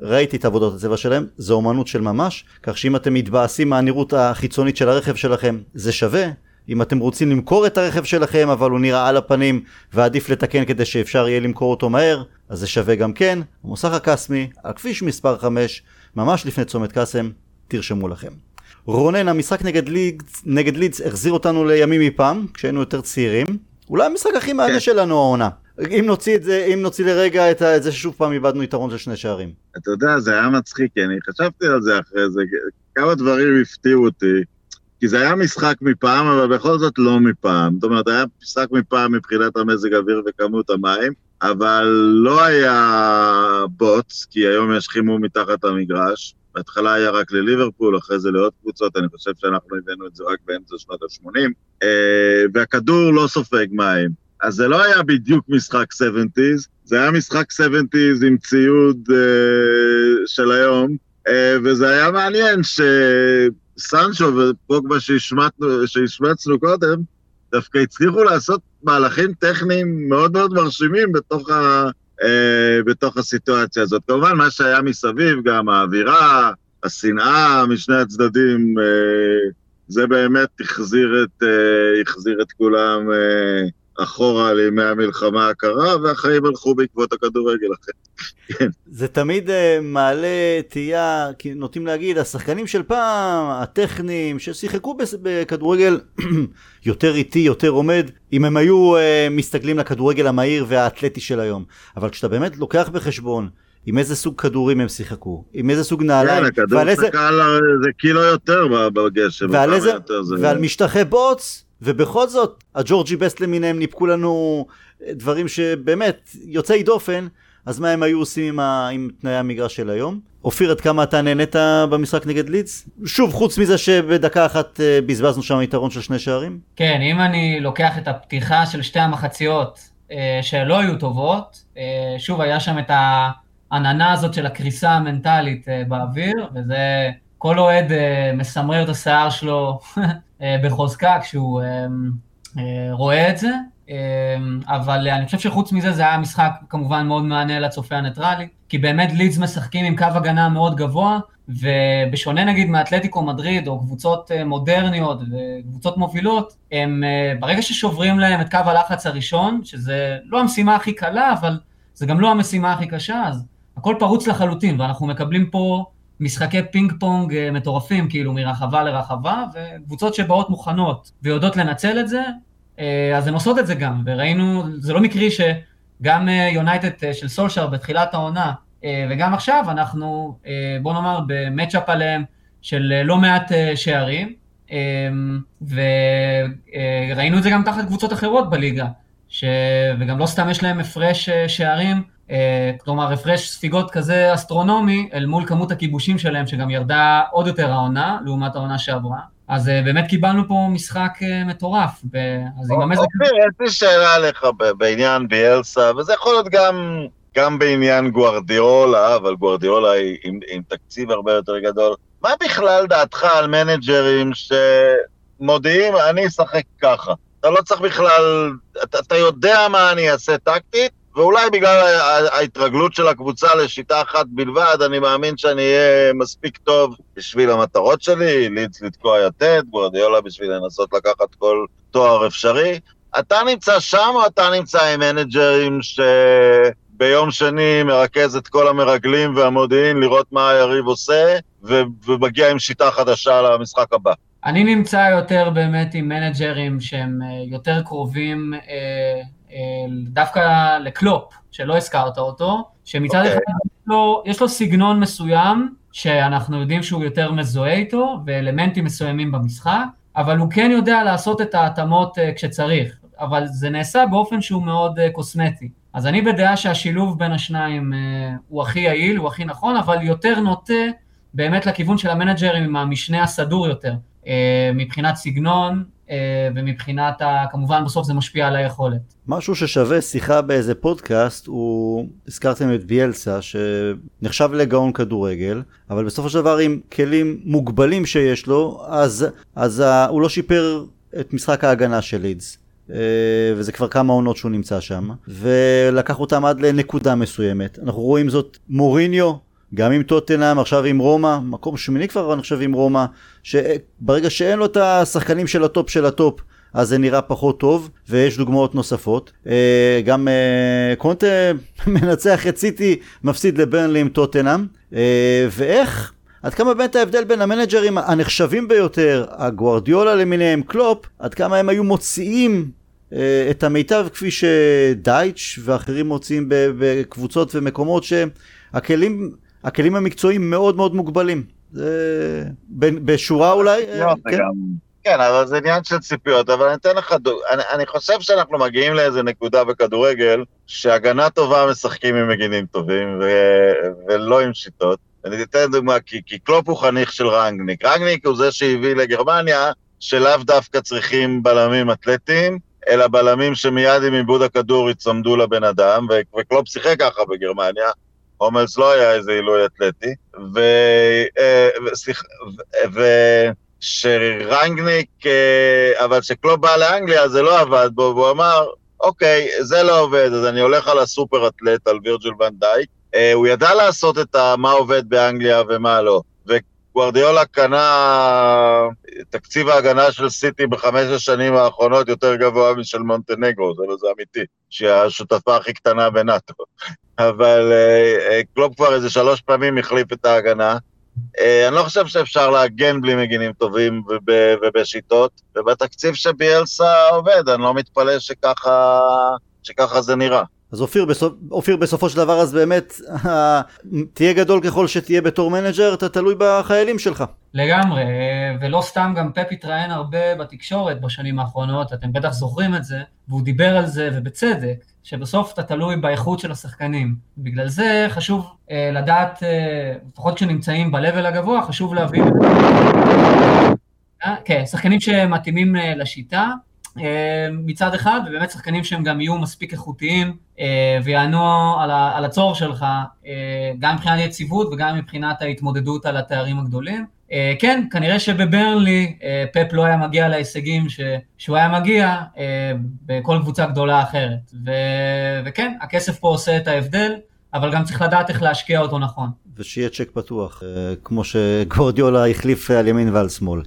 ראיתי את עבודות הצבע שלהם, זה אומנות של ממש, כך שאם אתם מתבאסים מהנראות החיצונית של הרכב שלכם, זה שווה. אם אתם רוצים למכור את הרכב שלכם, אבל הוא נראה על הפנים, ועדיף לתקן כדי שאפשר יהיה למכור אותו מהר, אז זה שווה גם כן. המוסך הקסמי, על כביש מספר 5, ממש לפני צומת קאסם, תרשמו לכם. רונן, המשחק נגד לידס, נגד לידס החזיר אותנו לימים מפעם, כשהיינו יותר צעירים. אולי המשחק הכי מעניין כן. שלנו העונה. אם נוציא את זה, אם נוציא לרגע את, את זה ששוב פעם איבדנו יתרון של שני שערים. אתה יודע, זה היה מצחיק, כי אני חשבתי על זה אחרי זה, כמה דברים הפתיעו אותי. כי זה היה משחק מפעם, אבל בכל זאת לא מפעם. זאת אומרת, היה משחק מפעם מבחינת המזג האוויר וכמות המים, אבל לא היה בוץ, כי היום יש חימום מתחת המגרש. בהתחלה היה רק לליברפול, אחרי זה לעוד קבוצות, אני חושב שאנחנו הבאנו את זה רק באמצע שנות ה-80, והכדור לא סופג מים. אז זה לא היה בדיוק משחק 70's, זה היה משחק 70's עם ציוד אה, של היום, אה, וזה היה מעניין שסנצ'ו ופוגבה שהשמצנו קודם, דווקא הצליחו לעשות מהלכים טכניים מאוד מאוד מרשימים בתוך, ה, אה, בתוך הסיטואציה הזאת. כמובן, מה שהיה מסביב, גם האווירה, השנאה משני הצדדים, אה, זה באמת החזיר את, אה, את כולם אה, אחורה לימי המלחמה הקרה, והחיים הלכו בעקבות הכדורגל אחרי. זה תמיד uh, מעלה תהייה, כי נוטים להגיד, השחקנים של פעם, הטכניים, ששיחקו בכדורגל יותר איטי, יותר עומד, אם הם היו uh, מסתגלים לכדורגל המהיר והאתלטי של היום. אבל כשאתה באמת לוקח בחשבון עם איזה סוג כדורים הם שיחקו, עם איזה סוג נעליים, כן, הכדור ועל איזה, שקל זה קילו יותר בגשם. ועל איזה, יותר זה- ועל משטחי בוץ, ובכל זאת, הג'ורג'י בסט למיניהם ניפקו לנו אה, דברים שבאמת יוצאי דופן, אז מה הם היו עושים עם, ה... עם תנאי המגרש של היום? אופיר, עד כמה אתה נהנית במשחק נגד לידס? שוב, חוץ מזה שבדקה אחת אה, בזבזנו שם יתרון של שני שערים? כן, אם אני לוקח את הפתיחה של שתי המחציות אה, שלא היו טובות, אה, שוב, היה שם את העננה הזאת של הקריסה המנטלית אה, באוויר, וזה, כל אוהד אה, מסמרר את השיער שלו בחוזקה כשהוא אה, אה, רואה את זה. אבל אני חושב שחוץ מזה זה היה משחק כמובן מאוד מהנה לצופה הניטרלי, כי באמת לידס משחקים עם קו הגנה מאוד גבוה, ובשונה נגיד מאתלטיקו מדריד או קבוצות מודרניות וקבוצות מובילות, הם ברגע ששוברים להם את קו הלחץ הראשון, שזה לא המשימה הכי קלה, אבל זה גם לא המשימה הכי קשה, אז הכל פרוץ לחלוטין, ואנחנו מקבלים פה משחקי פינג פונג אה, מטורפים, כאילו מרחבה לרחבה, וקבוצות שבאות מוכנות ויודעות לנצל את זה, אה, אז הן עושות את זה גם, וראינו, זה לא מקרי שגם יונייטד אה, של סולשר בתחילת העונה, וגם עכשיו אנחנו, בוא נאמר, במצ'אפ עליהם של לא מעט שערים, וראינו את זה גם תחת קבוצות אחרות בליגה, ש... וגם לא סתם יש להם הפרש שערים כלומר, הפרש ספיגות כזה אסטרונומי אל מול כמות הכיבושים שלהם, שגם ירדה עוד יותר העונה, לעומת העונה שעברה. אז אה, באמת קיבלנו פה משחק אה, מטורף. אז עם המזג... אופיר, יש לי שאלה עליך בעניין ביאלסה, וזה יכול להיות גם, גם בעניין גוארדיולה, אבל גוארדיולה עם, עם תקציב הרבה יותר גדול. מה בכלל דעתך על מנג'רים שמודיעים, אני אשחק ככה? אתה לא צריך בכלל, אתה, אתה יודע מה אני אעשה טקטית, ואולי בגלל ההתרגלות של הקבוצה לשיטה אחת בלבד, אני מאמין שאני אהיה מספיק טוב בשביל המטרות שלי, לידס לתקוע יתד, גורדיאלה בשביל לנסות לקחת כל תואר אפשרי. אתה נמצא שם או אתה נמצא עם מנג'רים שביום שני מרכז את כל המרגלים והמודיעין לראות מה היריב עושה, ומגיע עם שיטה חדשה למשחק הבא? אני נמצא יותר באמת עם מנג'רים שהם אה, יותר קרובים אה, דווקא לקלופ, שלא הזכרת אותו, שמצד okay. אוקיי. אחד יש לו, יש לו סגנון מסוים, שאנחנו יודעים שהוא יותר מזוהה איתו, ואלמנטים מסוימים במשחק, אבל הוא כן יודע לעשות את ההתאמות כשצריך, אבל זה נעשה באופן שהוא מאוד קוסמטי. אז אני בדעה שהשילוב בין השניים הוא הכי יעיל, הוא הכי נכון, אבל יותר נוטה באמת לכיוון של המנג'רים עם המשנה הסדור יותר, מבחינת סגנון, אה, ומבחינת, ה... כמובן בסוף זה משפיע על היכולת. משהו ששווה שיחה באיזה פודקאסט הוא, הזכרתם את ביאלסה שנחשב לגאון כדורגל, אבל בסופו של דבר עם כלים מוגבלים שיש לו, אז, אז ה... הוא לא שיפר את משחק ההגנה של לידס. Uh, וזה כבר כמה עונות שהוא נמצא שם, ולקח אותם עד לנקודה מסוימת. אנחנו רואים זאת מוריניו גם עם טוטנאם, עכשיו עם רומא, מקום שמיני כבר אני חושב עם רומא, שברגע שאין לו את השחקנים של ה-top של ה-top, אז זה נראה פחות טוב, ויש דוגמאות נוספות. אה, גם אה, קונטה מנצח את סיטי, מפסיד לברנלי עם טוטנאם, אה, ואיך, עד כמה באמת ההבדל בין המנג'רים הנחשבים ביותר, הגוארדיולה למיניהם, קלופ, עד כמה הם היו מוציאים את המיטב כפי שדייטש ואחרים מוציאים בקבוצות ומקומות שהכלים הכלים המקצועיים מאוד מאוד מוגבלים. זה בשורה אולי? לא, כן. כן, אבל זה עניין של ציפיות, אבל אני אתן לך דוגמא, אני, אני חושב שאנחנו מגיעים לאיזה נקודה בכדורגל, שהגנה טובה משחקים עם מגינים טובים, ו, ולא עם שיטות. אני אתן דוגמא, כי, כי קלופ הוא חניך של רנגניק. רנגניק הוא זה שהביא לגרמניה, שלאו דווקא צריכים בלמים אתלטיים, אלא בלמים שמיד עם עיבוד הכדור יצמדו לבן אדם, וקלופ שיחק ככה בגרמניה, הומלס לא היה איזה עילוי אתלטי, ושרנגניק, אה, אבל כשקלופ בא לאנגליה זה לא עבד בו, והוא אמר, אוקיי, זה לא עובד, אז אני הולך על הסופר אתלט, על וירג'יל ואן דייק. אה, הוא ידע לעשות את מה עובד באנגליה ומה לא. גוורדיולה קנה תקציב ההגנה של סיטי בחמש השנים האחרונות יותר גבוה משל מונטנגרו, זה, לא זה אמיתי, שהיא השותפה הכי קטנה בנאטו. אבל uh, uh, קלופ כבר איזה שלוש פעמים החליף את ההגנה. אני לא חושב שאפשר להגן בלי מגינים טובים וב, ובשיטות, ובתקציב שביאלסה עובד, אני לא מתפלא שככה, שככה זה נראה. אז אופיר, בסופ... אופיר בסופו של דבר אז באמת תהיה גדול ככל שתהיה בתור מנג'ר, אתה תלוי בחיילים שלך. לגמרי, ולא סתם גם פפ התראיין הרבה בתקשורת בשנים האחרונות, אתם בטח זוכרים את זה, והוא דיבר על זה, ובצדק, שבסוף אתה תלוי באיכות של השחקנים. בגלל זה חשוב אה, לדעת, אה, לפחות כשנמצאים ב-level הגבוה, חשוב להבין... אה, כן, שחקנים שמתאימים אה, לשיטה, אה, מצד אחד, ובאמת שחקנים שהם גם יהיו מספיק איכותיים אה, ויענו על הצורך שלך, אה, גם מבחינת יציבות וגם מבחינת ההתמודדות על התארים הגדולים. אה, כן, כנראה שבברנלי פפ לא היה מגיע להישגים ש, שהוא היה מגיע בכל קבוצה גדולה אחרת. ו, וכן, הכסף פה עושה את ההבדל, אבל גם צריך לדעת איך להשקיע אותו נכון. ושיהיה צ'ק פתוח, כמו שגורדיולה החליף על ימין ועל שמאל.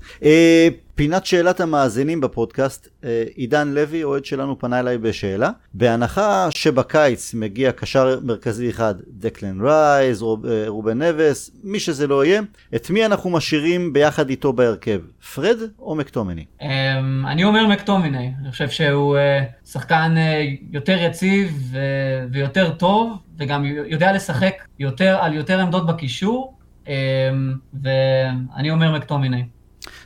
אה, פינת שאלת המאזינים בפודקאסט, אה, עידן לוי, אוהד שלנו, פנה אליי בשאלה. בהנחה שבקיץ מגיע קשר מרכזי אחד, דקלן רייז, רוב, רובן נבס, מי שזה לא יהיה, את מי אנחנו משאירים ביחד איתו בהרכב, פרד או מקטומני? אמ, אני אומר מקטומני, אני חושב שהוא שחקן יותר יציב ויותר טוב, וגם יודע לשחק יותר על יותר עמדות בקישור, אמ, ואני אומר מקטומיני.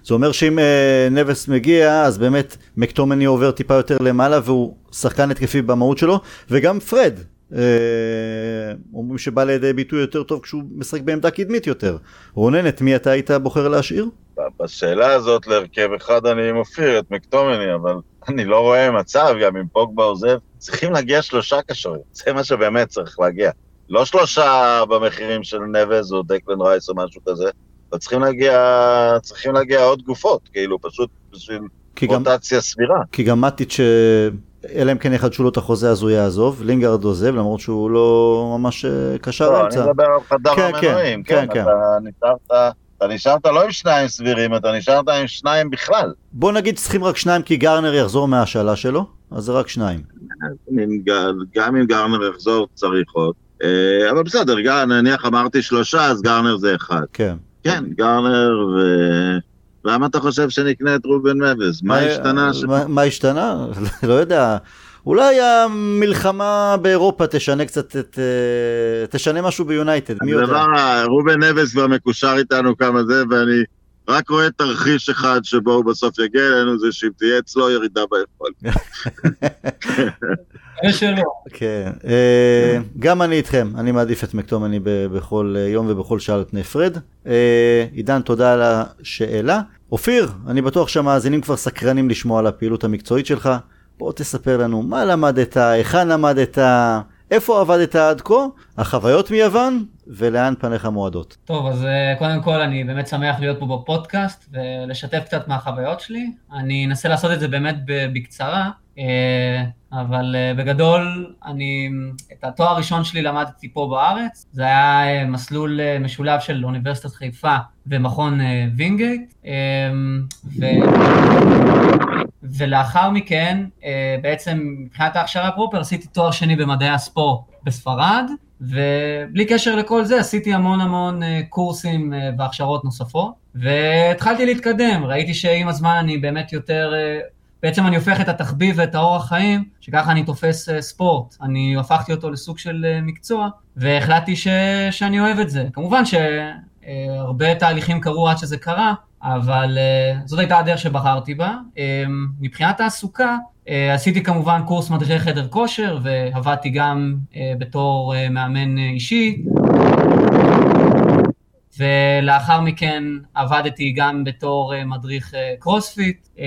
זה אומר שאם אה, נבס מגיע, אז באמת מקטומני עובר טיפה יותר למעלה, והוא שחקן התקפי במהות שלו, וגם פרד. אה, אומרים שבא לידי ביטוי יותר טוב כשהוא משחק בעמדה קדמית יותר. רונן, את מי אתה היית בוחר להשאיר? בשאלה הזאת להרכב אחד אני מופיע את מקטומני, אבל אני לא רואה מצב, גם אם פוגבה עוזב, צריכים להגיע שלושה קשרים, זה מה שבאמת צריך להגיע. לא שלושה במחירים של נבז או דקלן רייס או משהו כזה, אבל צריכים להגיע, צריכים להגיע עוד גופות, כאילו, פשוט בשביל רוטציה סבירה. כי גם מטיץ', אלא אם כן יחדשו לו את החוזה אז הוא יעזוב, לינגרד עוזב, למרות שהוא לא ממש אה, קשר לא, אמצע. אני מדבר על חדר כן, כן, המנועים, כן, כן, כן. אתה נשארת... אתה נשארת לא עם שניים סבירים, אתה נשארת עם שניים בכלל. בוא נגיד צריכים רק שניים כי גרנר יחזור מהשאלה שלו, אז זה רק שניים. גם אם גרנר יחזור צריך עוד. אה, אבל בסדר, נניח אמרתי שלושה, אז גרנר זה אחד. כן. כן, גרנר ו... למה אתה חושב שנקנה את רובן מבז? מה השתנה? מה השתנה? לא יודע. אולי המלחמה באירופה תשנה קצת את... אה, תשנה משהו ביונייטד, מי יודע? רובן נבס כבר מקושר איתנו כמה זה, ואני רק רואה תרחיש אחד שבו הוא בסוף יגיע אלינו, זה שאם תהיה אצלו ירידה ביכולת. כן, אה, גם אני איתכם, אני מעדיף את מקטומני בכל יום ובכל שעה על פני פרד. אה, עידן, תודה על השאלה. אופיר, אני בטוח שהמאזינים כבר סקרנים לשמוע על הפעילות המקצועית שלך. בוא תספר לנו מה למדת, היכן למדת, איפה עבדת עד כה, החוויות מיוון ולאן פניך מועדות. טוב, אז אה, קודם כל אני באמת שמח להיות פה בפודקאסט ולשתף קצת מהחוויות שלי. אני אנסה לעשות את זה באמת בקצרה, אה, אבל אה, בגדול, אני, את התואר הראשון שלי למדתי פה בארץ, זה היה מסלול משולב של אוניברסיטת חיפה ומכון וינגייט, ו... ולאחר מכן, אה, בעצם מבחינת ההכשרה פרופר, עשיתי תואר שני במדעי הספורט בספרד, ובלי קשר לכל זה עשיתי המון המון אה, קורסים אה, והכשרות נוספות, והתחלתי להתקדם, ראיתי שעם הזמן אני באמת יותר, בעצם אני הופך את התחביב ואת האורח חיים, שככה אני תופס ספורט, אני הפכתי אותו לסוג של מקצוע, והחלטתי ש... שאני אוהב את זה. כמובן שהרבה תהליכים קרו עד שזה קרה, אבל זאת הייתה הדרך שבחרתי בה. מבחינת תעסוקה, עשיתי כמובן קורס מדריכי חדר כושר, ועבדתי גם בתור מאמן אישי. ולאחר מכן עבדתי גם בתור uh, מדריך uh, קרוספיט, um,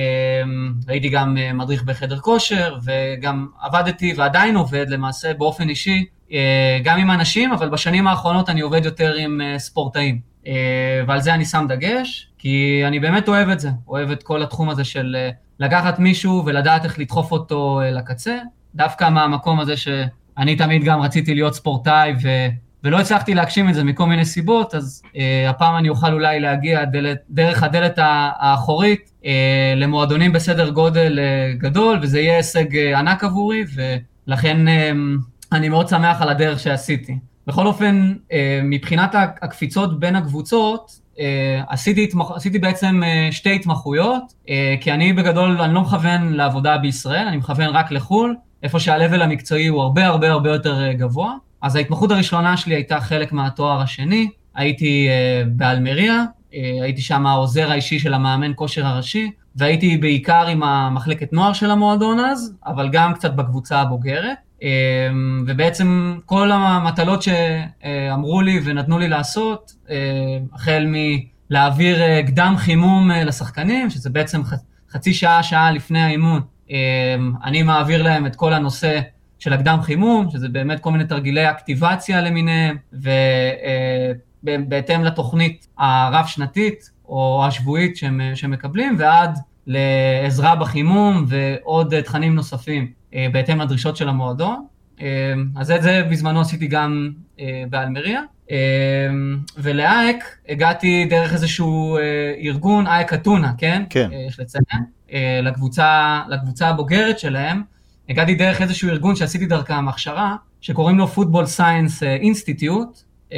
הייתי גם מדריך בחדר כושר, וגם עבדתי ועדיין עובד למעשה באופן אישי, גם עם אנשים, אבל בשנים האחרונות אני עובד יותר עם ספורטאים. ועל זה אני שם דגש. כי אני באמת אוהב את זה, אוהב את כל התחום הזה של אה, לקחת מישהו ולדעת איך לדחוף אותו אה, לקצה, דווקא מהמקום הזה שאני תמיד גם רציתי להיות ספורטאי ו... ולא הצלחתי להגשים את זה מכל מיני סיבות, אז uh, הפעם אני אוכל אולי להגיע דלת, דרך הדלת האחורית uh, למועדונים בסדר גודל uh, גדול, וזה יהיה הישג uh, ענק עבורי, ולכן uh, אני מאוד שמח על הדרך שעשיתי. בכל אופן, uh, מבחינת הקפיצות בין הקבוצות, אה, עשיתי, עשיתי בעצם אה, שתי התמחויות, אה, כי אני בגדול, אני לא מכוון לעבודה בישראל, אני מכוון רק לחו"ל, איפה שה-level המקצועי הוא הרבה הרבה הרבה יותר גבוה. אז ההתמחות הראשונה שלי הייתה חלק מהתואר השני, הייתי באלמריה, הייתי שם העוזר האישי של המאמן כושר הראשי, והייתי בעיקר עם המחלקת נוער של המועדון אז, אבל גם קצת בקבוצה הבוגרת. אמ, ובעצם כל המטלות שאמרו לי ונתנו לי לעשות, אה, החל מלהעביר אה, קדם חימום אה, לשחקנים, שזה בעצם חצי שעה, שעה לפני האימון, אני מעביר להם את כל הנושא של הקדם חימום, שזה באמת כל מיני תרגילי אקטיבציה למיניהם, ובהתאם לתוכנית הרב-שנתית, או השבועית שהם, שהם מקבלים, ועד לעזרה בחימום ועוד תכנים נוספים בהתאם לדרישות של המועדון. אז את זה בזמנו עשיתי גם באלמריה. ולאייק הגעתי דרך איזשהו ארגון, אייק אתונה, כן? כן. יש לציין, לקבוצה, לקבוצה הבוגרת שלהם. הגעתי דרך איזשהו ארגון שעשיתי דרכם הכשרה, שקוראים לו Football Science Institute,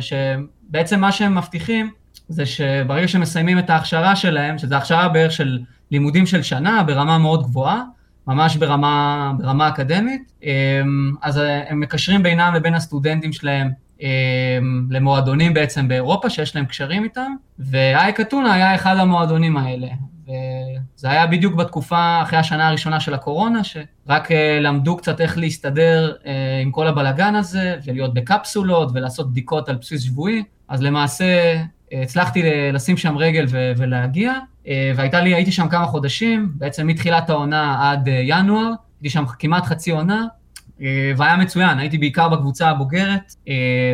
שבעצם מה שהם מבטיחים זה שברגע שמסיימים את ההכשרה שלהם, שזו הכשרה בערך של לימודים של שנה ברמה מאוד גבוהה, ממש ברמה, ברמה אקדמית, אז הם מקשרים בינם לבין הסטודנטים שלהם למועדונים בעצם באירופה, שיש להם קשרים איתם, ואייק אתונה היה אחד המועדונים האלה. וזה היה בדיוק בתקופה, אחרי השנה הראשונה של הקורונה, שרק למדו קצת איך להסתדר עם כל הבלגן הזה, ולהיות בקפסולות ולעשות בדיקות על בסיס שבועי, אז למעשה הצלחתי לשים שם רגל ולהגיע, והייתה לי, הייתי שם כמה חודשים, בעצם מתחילת העונה עד ינואר, הייתי שם כמעט חצי עונה, והיה מצוין, הייתי בעיקר בקבוצה הבוגרת,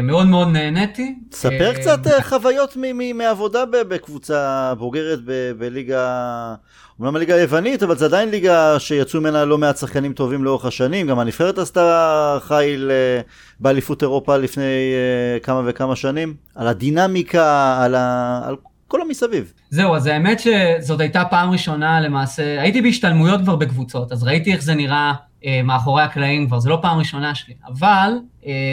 מאוד מאוד נהניתי. ספר קצת חוויות מעבודה בקבוצה בוגרת בליגה, אומנם הליגה היוונית, אבל זה עדיין ליגה שיצאו ממנה לא מעט שחקנים טובים לאורך השנים, גם הנבחרת עשתה חיל באליפות אירופה לפני כמה וכמה שנים, על הדינמיקה, על, ה... על כל המסביב. זהו, אז האמת שזאת הייתה פעם ראשונה למעשה, הייתי בהשתלמויות כבר בקבוצות, אז ראיתי איך זה נראה מאחורי הקלעים כבר, זו לא פעם ראשונה שלי, אבל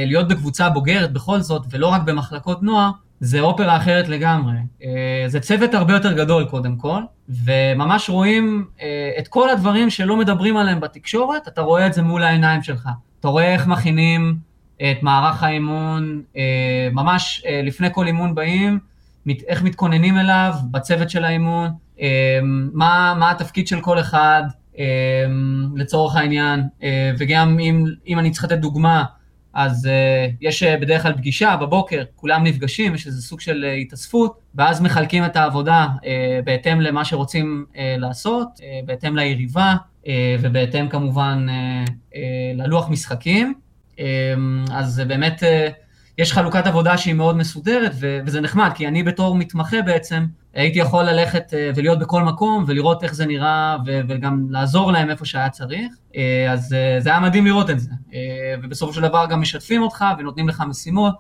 להיות בקבוצה בוגרת בכל זאת, ולא רק במחלקות נוער, זה אופרה אחרת לגמרי. זה צוות הרבה יותר גדול קודם כל, וממש רואים את כל הדברים שלא מדברים עליהם בתקשורת, אתה רואה את זה מול העיניים שלך. אתה רואה איך מכינים את מערך האימון, ממש לפני כל אימון באים, איך מתכוננים אליו בצוות של האימון, מה, מה התפקיד של כל אחד, לצורך העניין, וגם אם, אם אני צריך לתת דוגמה, אז יש בדרך כלל פגישה בבוקר, כולם נפגשים, יש איזה סוג של התאספות, ואז מחלקים את העבודה בהתאם למה שרוצים לעשות, בהתאם ליריבה, ובהתאם כמובן ללוח משחקים. אז באמת יש חלוקת עבודה שהיא מאוד מסודרת, וזה נחמד, כי אני בתור מתמחה בעצם, הייתי יכול ללכת ולהיות בכל מקום, ולראות איך זה נראה, וגם לעזור להם איפה שהיה צריך. אז זה היה מדהים לראות את זה. ובסופו של דבר גם משתפים אותך, ונותנים לך משימות.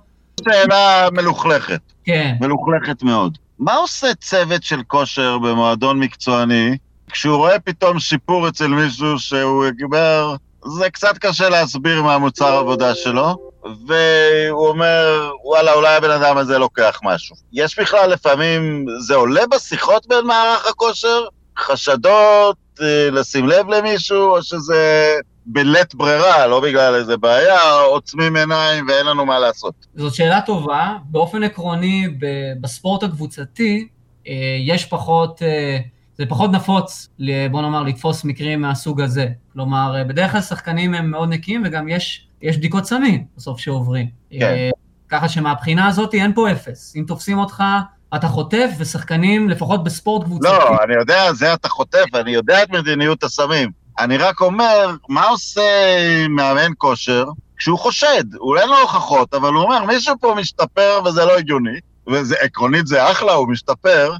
שאלה מלוכלכת. כן. מלוכלכת מאוד. מה עושה צוות של כושר במועדון מקצועני, כשהוא רואה פתאום שיפור אצל מישהו שהוא יגבר, זה קצת קשה להסביר מהמוצר העבודה שלו, והוא אומר, וואלה, אולי הבן אדם הזה לוקח משהו. יש בכלל לפעמים, זה עולה בשיחות בין מערך הכושר? חשדות, לשים לב למישהו, או שזה בלית ברירה, לא בגלל איזה בעיה, עוצמים עיניים ואין לנו מה לעשות? זאת שאלה טובה. באופן עקרוני, בספורט הקבוצתי, יש פחות... זה פחות נפוץ, בוא נאמר, לתפוס מקרים מהסוג הזה. כלומר, בדרך כלל שחקנים הם מאוד נקיים, וגם יש, יש בדיקות סמים בסוף שעוברים. כן. ככה שמהבחינה הזאת אין פה אפס. אם תופסים אותך, אתה חוטף, ושחקנים, לפחות בספורט קבוצתי... לא, אני יודע, זה אתה חוטף, אני יודע את מדיניות הסמים. אני רק אומר, מה עושה מאמן כושר כשהוא חושד? הוא אין לו הוכחות, אבל הוא אומר, מישהו פה משתפר וזה לא הגיוני, ועקרונית זה אחלה, הוא משתפר,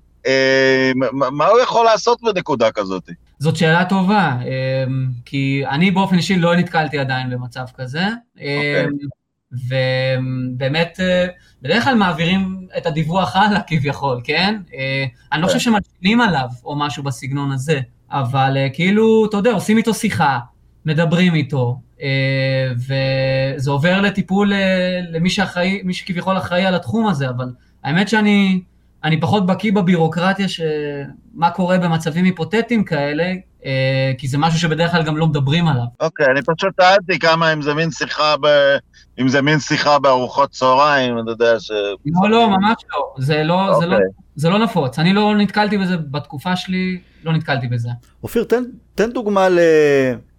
מה הוא יכול לעשות בנקודה כזאת? זאת שאלה טובה, כי אני באופן אישי לא נתקלתי עדיין במצב כזה. אוקיי. ובאמת, בדרך כלל מעבירים את הדיווח הלאה כביכול, כן? אני לא חושב שמשנים עליו או משהו בסגנון הזה, אבל כאילו, אתה יודע, עושים איתו שיחה, מדברים איתו, וזה עובר לטיפול למי שאחראי, מי שכביכול אחראי על התחום הזה, אבל האמת שאני... אני פחות בקיא בבירוקרטיה שמה קורה במצבים היפותטיים כאלה, כי זה משהו שבדרך כלל גם לא מדברים עליו. אוקיי, אני פשוט שאלתי כמה אם זה מין שיחה ב... אם זה מין שיחה בארוחות צהריים, אתה יודע ש... לא, לא, ממש לא. זה לא, אוקיי. זה לא, זה לא נפוץ. אני לא נתקלתי בזה בתקופה שלי, לא נתקלתי בזה. אופיר, תן, תן דוגמה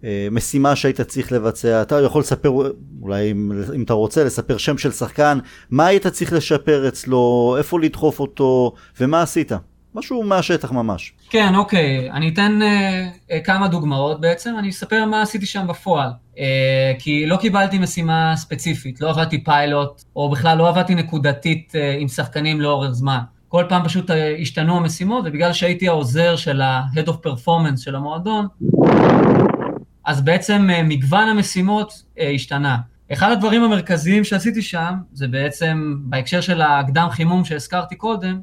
למשימה שהיית צריך לבצע. אתה יכול לספר, אולי אם, אם אתה רוצה, לספר שם של שחקן, מה היית צריך לשפר אצלו, איפה לדחוף אותו, ומה עשית. משהו מהשטח ממש. כן, אוקיי. אני אתן uh, uh, כמה דוגמאות בעצם, אני אספר מה עשיתי שם בפועל. Uh, כי לא קיבלתי משימה ספציפית, לא עבדתי פיילוט, או בכלל לא עבדתי נקודתית uh, עם שחקנים לאורך זמן. כל פעם פשוט השתנו המשימות, ובגלל שהייתי העוזר של ה-Head of Performance של המועדון, אז בעצם מגוון המשימות השתנה. אחד הדברים המרכזיים שעשיתי שם, זה בעצם בהקשר של הקדם חימום שהזכרתי קודם,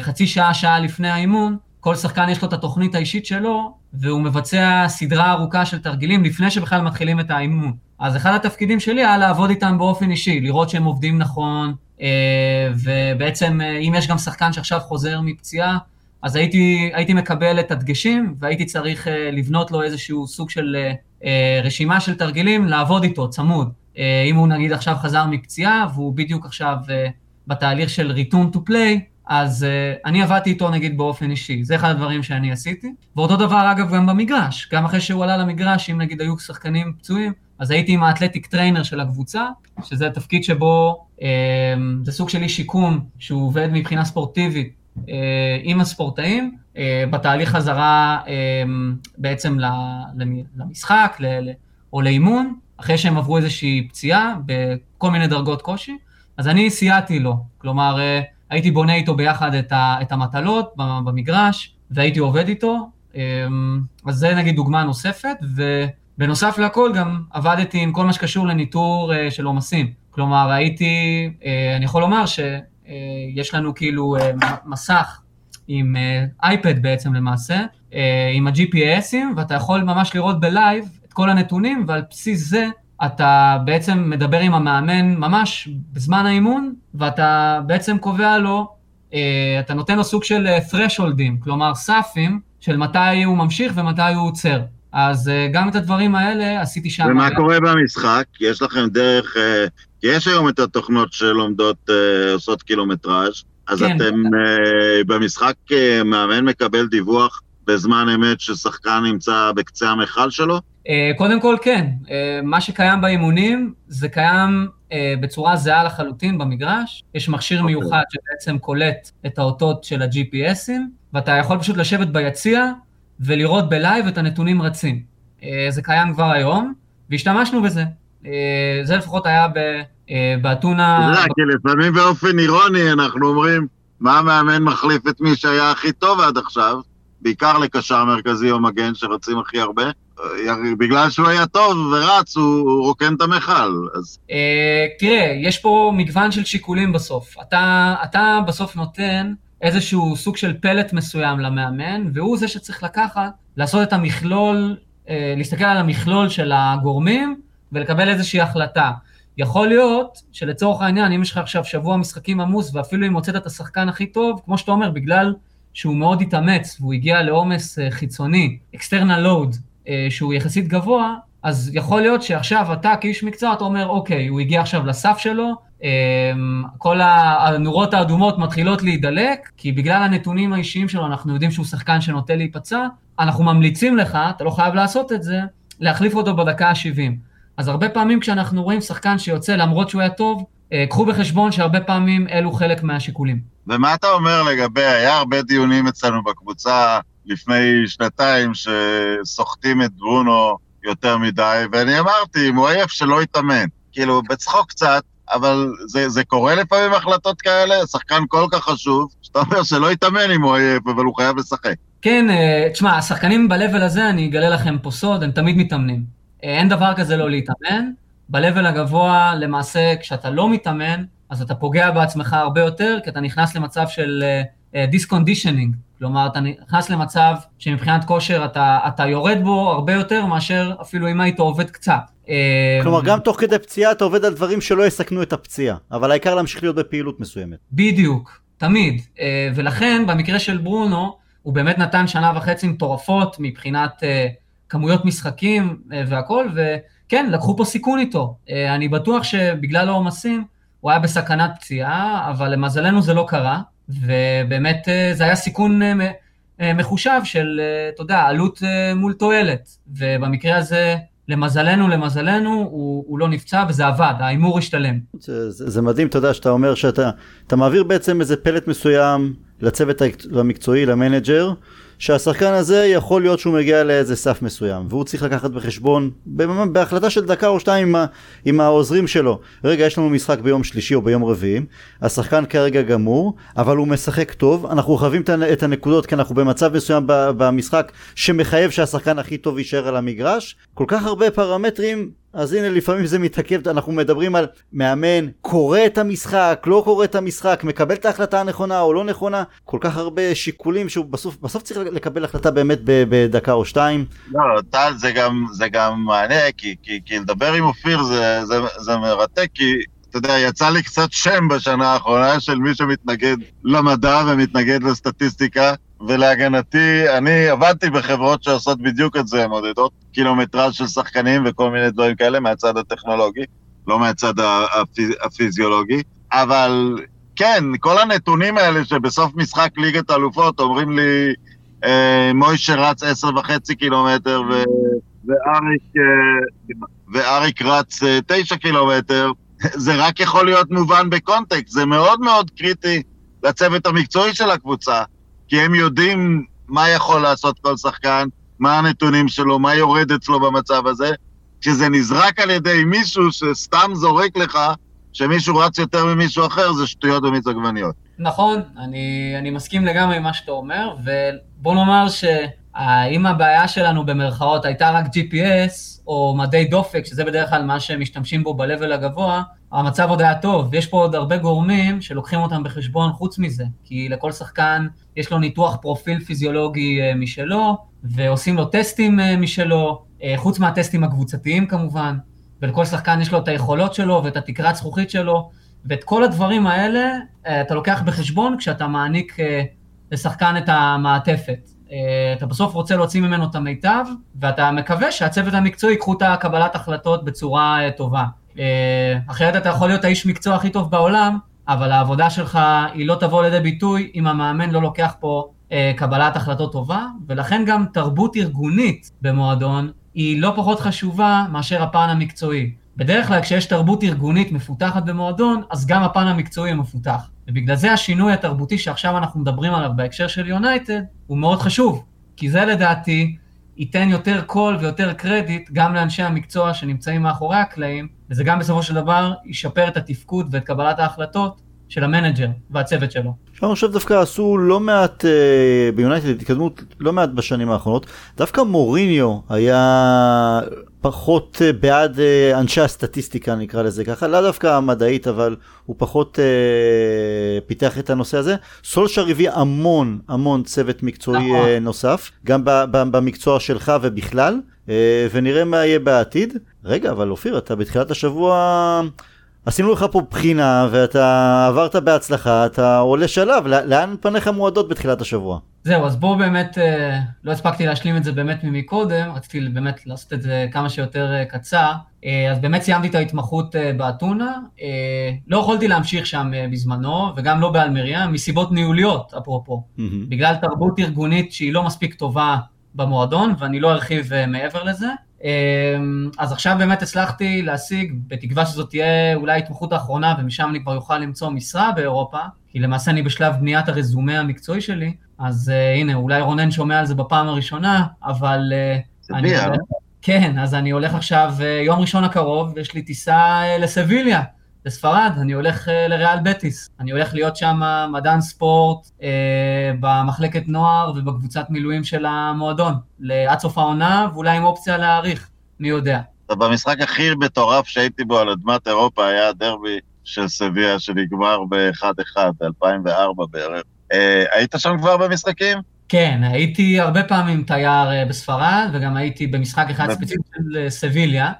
חצי שעה, שעה לפני האימון, כל שחקן יש לו את התוכנית האישית שלו, והוא מבצע סדרה ארוכה של תרגילים לפני שבכלל מתחילים את האימון. אז אחד התפקידים שלי היה לעבוד איתם באופן אישי, לראות שהם עובדים נכון, אה, ובעצם אה, אם יש גם שחקן שעכשיו חוזר מפציעה, אז הייתי, הייתי מקבל את הדגשים, והייתי צריך אה, לבנות לו איזשהו סוג של רשימה של תרגילים, לעבוד איתו, צמוד. אם הוא נגיד עכשיו חזר מפציעה, והוא בדיוק עכשיו בתהליך של return to play, אז uh, אני עבדתי איתו נגיד באופן אישי, זה אחד הדברים שאני עשיתי. ואותו דבר אגב גם במגרש, גם אחרי שהוא עלה למגרש, אם נגיד היו שחקנים פצועים, אז הייתי עם ה-athletic trainer של הקבוצה, שזה התפקיד שבו זה סוג של אי שיקום, שהוא עובד מבחינה ספורטיבית עם הספורטאים, בתהליך חזרה בעצם למשחק או לאימון, אחרי שהם עברו איזושהי פציעה בכל מיני דרגות קושי, אז אני סייעתי לו, כלומר, uh, הייתי בונה איתו ביחד את, ה, את המטלות במגרש, והייתי עובד איתו. אמ, אז זה נגיד דוגמה נוספת, ובנוסף לכל גם עבדתי עם כל מה שקשור לניטור אה, של עומסים. כלומר, הייתי, אה, אני יכול לומר שיש לנו כאילו אה, מסך עם אייפד בעצם למעשה, עם ה-GPSים, ואתה יכול ממש לראות בלייב את כל הנתונים, ועל בסיס זה אתה בעצם מדבר עם המאמן ממש בזמן האימון, ואתה בעצם קובע לו, אה, אתה נותן לו סוג של אה, thresholdים, כלומר סאפים, של מתי הוא ממשיך ומתי הוא עוצר. אז אה, גם את הדברים האלה עשיתי שם. ומה קורה במשחק? יש לכם דרך, כי יש היום את התוכנות שלומדות, עושות קילומטראז', אז כן. אתם במשחק, מאמן מקבל דיווח בזמן אמת ששחקן נמצא בקצה המכל שלו? אה, קודם כל כן, אה, מה שקיים באימונים זה קיים אה, בצורה זהה לחלוטין במגרש, יש מכשיר okay. אוקיי. מיוחד שבעצם קולט את האותות של ה-GPSים, ואתה יכול פשוט לשבת ביציע ולראות ב-live את הנתונים רצים. זה קיים כבר היום, והשתמשנו בזה. זה לפחות היה באתונה... אתה יודע, כי לפעמים באופן אירוני אנחנו אומרים, מה המאמן מחליף את מי שהיה הכי טוב עד עכשיו, בעיקר לקשר מרכזי או מגן שרצים הכי הרבה, בגלל שהוא היה טוב ורץ, הוא רוקן את המכל, אז... אה, תראה, יש פה מגוון של שיקולים בסוף. אתה, אתה בסוף נותן איזשהו סוג של פלט מסוים למאמן, והוא זה שצריך לקחת, לעשות את המכלול, אה, להסתכל על המכלול של הגורמים ולקבל איזושהי החלטה. יכול להיות שלצורך העניין, אם יש לך עכשיו שבוע משחקים עמוס, ואפילו אם הוצאת את השחקן הכי טוב, כמו שאתה אומר, בגלל שהוא מאוד התאמץ והוא הגיע לעומס אה, חיצוני, external load, שהוא יחסית גבוה, אז יכול להיות שעכשיו אתה כאיש מקצוע, אתה אומר, אוקיי, הוא הגיע עכשיו לסף שלו, אמ, כל הנורות האדומות מתחילות להידלק, כי בגלל הנתונים האישיים שלו אנחנו יודעים שהוא שחקן שנוטה להיפצע, אנחנו ממליצים לך, אתה לא חייב לעשות את זה, להחליף אותו בדקה ה-70. אז הרבה פעמים כשאנחנו רואים שחקן שיוצא למרות שהוא היה טוב, אה, קחו בחשבון שהרבה פעמים אלו חלק מהשיקולים. ומה אתה אומר לגבי, היה הרבה דיונים אצלנו בקבוצה לפני שנתיים שסוחטים את ברונו יותר מדי, ואני אמרתי, אם הוא עייף שלא יתאמן. כאילו, בצחוק קצת, אבל זה, זה קורה לפעמים החלטות כאלה, שחקן כל כך חשוב, שאתה אומר שלא יתאמן אם הוא עייף, אבל הוא חייב לשחק. כן, אה, תשמע, השחקנים ב-level הזה, אני אגלה לכם פה סוד, הם תמיד מתאמנים. אה, אין דבר כזה לא להתאמן. ב-level הגבוה, למעשה, כשאתה לא מתאמן, אז אתה פוגע בעצמך הרבה יותר, כי אתה נכנס למצב של deconditioning. Uh, כלומר, אתה נכנס למצב שמבחינת כושר אתה, אתה יורד בו הרבה יותר מאשר אפילו אם היית עובד קצת. אה, כלומר, גם תוך כדי פציעה אתה עובד על דברים שלא יסכנו את הפציעה, אבל העיקר להמשיך להיות בפעילות מסוימת. בדיוק, תמיד. אה, ולכן, במקרה של ברונו, הוא באמת נתן שנה וחצי מטורפות מבחינת אה, כמויות משחקים והכל, וכן, לקחו פה סיכון איתו. אני בטוח שבגלל העומסים, הוא היה בסכנת פציעה, אבל למזלנו זה לא קרה. ובאמת אה, זה היה סיכון אה, אה, מחושב של, אתה יודע, עלות מול תועלת. ובמקרה הזה, למזלנו, למזלנו, הוא, הוא לא נפצע וזה עבד, ההימור השתלם. זה, זה, זה מדהים, אתה יודע, שאתה אומר שאתה מעביר בעצם איזה פלט מסוים לצוות המקצועי, למנג'ר, שהשחקן הזה יכול להיות שהוא מגיע לאיזה סף מסוים, והוא צריך לקחת בחשבון, בהחלטה של דקה או שתיים עם, עם העוזרים שלו. רגע, יש לנו משחק ביום שלישי או ביום רביעי, השחקן כרגע גמור, אבל הוא משחק טוב, אנחנו חייבים את הנקודות כי אנחנו במצב מסוים במשחק שמחייב שהשחקן הכי טוב יישאר על המגרש. כל כך הרבה פרמטרים אז הנה לפעמים זה מתעכב, אנחנו מדברים על מאמן, קורא את המשחק, לא קורא את המשחק, מקבל את ההחלטה הנכונה או לא נכונה, כל כך הרבה שיקולים שהוא בסוף, בסוף צריך לקבל החלטה באמת בדקה או שתיים. לא, טל זה גם, זה גם מענה, כי, כי, כי לדבר עם אופיר זה, זה, זה מרתק, כי אתה יודע, יצא לי קצת שם בשנה האחרונה של מי שמתנגד למדע ומתנגד לסטטיסטיקה. ולהגנתי, אני עבדתי בחברות שעושות בדיוק את זה, מודדות קילומטראז' של שחקנים וכל מיני דברים כאלה מהצד הטכנולוגי, לא מהצד הפיז, הפיזיולוגי, אבל כן, כל הנתונים האלה שבסוף משחק ליגת האלופות אומרים לי, אה, מוישה רץ עשר וחצי קילומטר ו... ואריק, אה, ואריק רץ אה, תשע קילומטר, זה רק יכול להיות מובן בקונטקסט, זה מאוד מאוד קריטי לצוות המקצועי של הקבוצה. כי הם יודעים מה יכול לעשות כל שחקן, מה הנתונים שלו, מה יורד אצלו במצב הזה. כשזה נזרק על ידי מישהו שסתם זורק לך שמישהו רץ יותר ממישהו אחר, זה שטויות במיץ עגבניות. נכון, אני, אני מסכים לגמרי עם מה שאתה אומר, ובוא נאמר שאם הבעיה שלנו במרכאות הייתה רק GPS, או מדי דופק, שזה בדרך כלל מה שמשתמשים בו ב-level הגבוה, המצב עוד היה טוב, ויש פה עוד הרבה גורמים שלוקחים אותם בחשבון חוץ מזה, כי לכל שחקן יש לו ניתוח פרופיל פיזיולוגי אה, משלו, ועושים לו טסטים אה, משלו, אה, חוץ מהטסטים הקבוצתיים כמובן, ולכל שחקן יש לו את היכולות שלו ואת התקרת זכוכית שלו, ואת כל הדברים האלה אתה לוקח בחשבון כשאתה מעניק לשחקן את המעטפת. אתה בסוף רוצה להוציא ממנו את המיטב, ואתה מקווה שהצוות המקצועי ייקחו את הקבלת החלטות בצורה טובה. אחרת אתה יכול להיות האיש מקצוע הכי טוב בעולם, אבל העבודה שלך היא לא תבוא לידי ביטוי אם המאמן לא לוקח פה אה, קבלת החלטות טובה, ולכן גם תרבות ארגונית במועדון היא לא פחות חשובה מאשר הפן המקצועי. בדרך כלל כשיש תרבות ארגונית מפותחת במועדון, אז גם הפן המקצועי מפותח. ובגלל זה השינוי התרבותי שעכשיו אנחנו מדברים עליו בהקשר של יונייטד, הוא מאוד חשוב. כי זה לדעתי ייתן יותר קול ויותר קרדיט גם לאנשי המקצוע שנמצאים מאחורי הקלעים, וזה גם בסופו של דבר ישפר את התפקוד ואת קבלת ההחלטות של המנג'ר והצוות שלו. אני חושב דווקא עשו לא מעט אה, ביונייטד התקדמות לא מעט בשנים האחרונות דווקא מוריניו היה פחות אה, בעד אה, אנשי הסטטיסטיקה נקרא לזה ככה לא דווקא המדעית אבל הוא פחות אה, פיתח את הנושא הזה סולשר הביא המון המון צוות מקצועי נכון. אה, נוסף גם ב, ב, במקצוע שלך ובכלל אה, ונראה מה יהיה בעתיד רגע אבל אופיר אתה בתחילת השבוע. עשינו לך פה בחינה ואתה עברת בהצלחה, אתה עולה שלב, לאן פניך מועדות בתחילת השבוע? זהו, אז בואו באמת, אה, לא הספקתי להשלים את זה באמת ממקודם, רציתי באמת לעשות את זה כמה שיותר אה, קצר. אה, אז באמת סיימתי את ההתמחות באתונה, לא יכולתי להמשיך שם בזמנו, וגם לא באלמריה, מסיבות ניהוליות, אפרופו. Mm-hmm. בגלל תרבות ארגונית שהיא לא מספיק טובה במועדון, ואני לא ארחיב מעבר לזה. אמ, אז עכשיו באמת הצלחתי להשיג, בתקווה שזאת תהיה אולי ההתמחות האחרונה ומשם אני כבר אוכל למצוא משרה באירופה, כי למעשה אני בשלב בניית הרזומה המקצועי שלי, אז uh, הנה, אולי רונן שומע על זה בפעם הראשונה, אבל... Uh, אני הולך, כן, אז אני הולך עכשיו, uh, יום ראשון הקרוב, יש לי טיסה uh, לסביליה. לספרד, אני הולך uh, לריאל בטיס. אני הולך להיות שם מדען ספורט uh, במחלקת נוער ובקבוצת מילואים של המועדון, עד סוף העונה, ואולי עם אופציה להאריך, מי יודע. במשחק הכי מטורף שהייתי בו על אדמת אירופה היה הדרבי של סביה שנגמר ב-1-1, 2004 בערך. Uh, היית שם כבר במשחקים? כן, הייתי הרבה פעמים תייר בספרד, וגם הייתי במשחק אחד ספציפי של סביליה.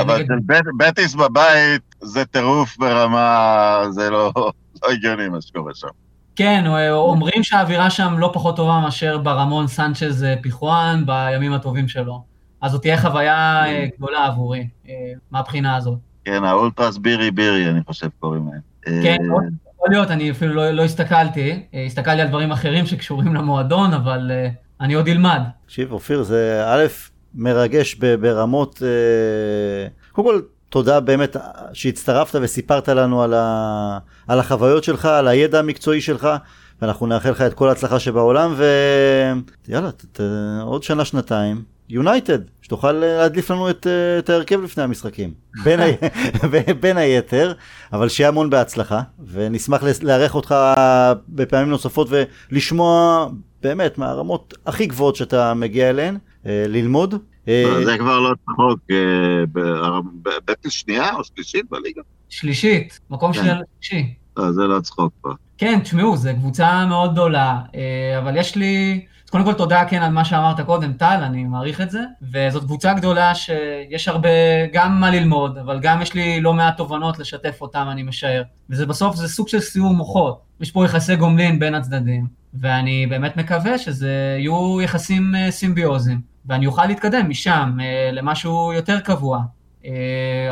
אבל של בטיס בבית זה טירוף ברמה, זה לא, לא הגיוני מה שקורה שם. כן, אומרים שהאווירה שם לא פחות טובה מאשר ברמון סנצ'ז אה, פיחואן בימים הטובים שלו. אז זאת תהיה חוויה אה, גדולה עבורי, אה, מהבחינה הזאת. כן, האולטרס בירי בירי, אני חושב קוראים להם. כן, יכול להיות, אני אפילו לא, לא הסתכלתי, הסתכלתי על דברים אחרים שקשורים למועדון, אבל אני עוד אלמד. תקשיב, אופיר, זה א', מרגש ברמות, קודם כל, תודה באמת שהצטרפת וסיפרת לנו על, ה... על החוויות שלך, על הידע המקצועי שלך, ואנחנו נאחל לך את כל ההצלחה שבעולם, ויאללה, ת... ת... עוד שנה, שנתיים, יונייטד, שתוכל להדליף לנו את, את ההרכב לפני המשחקים, בין, ה... בין היתר, אבל שיהיה המון בהצלחה, ונשמח לארח אותך בפעמים נוספות ולשמוע באמת מהרמות הכי גבוהות שאתה מגיע אליהן, ללמוד. זה כבר לא צחוק, בטל שנייה או שלישית בליגה? שלישית, מקום כן. שלישי. זה לא צחוק כבר. כן, תשמעו, זו קבוצה מאוד גדולה, אבל יש לי... אז קודם כל תודה כן על מה שאמרת קודם, טל, אני מעריך את זה, וזאת קבוצה גדולה שיש הרבה, גם מה ללמוד, אבל גם יש לי לא מעט תובנות לשתף אותם, אני משער. וזה בסוף, זה סוג של סיור מוחות. יש פה יחסי גומלין בין הצדדים, ואני באמת מקווה שזה יהיו יחסים סימביוזיים, ואני אוכל להתקדם משם למשהו יותר קבוע.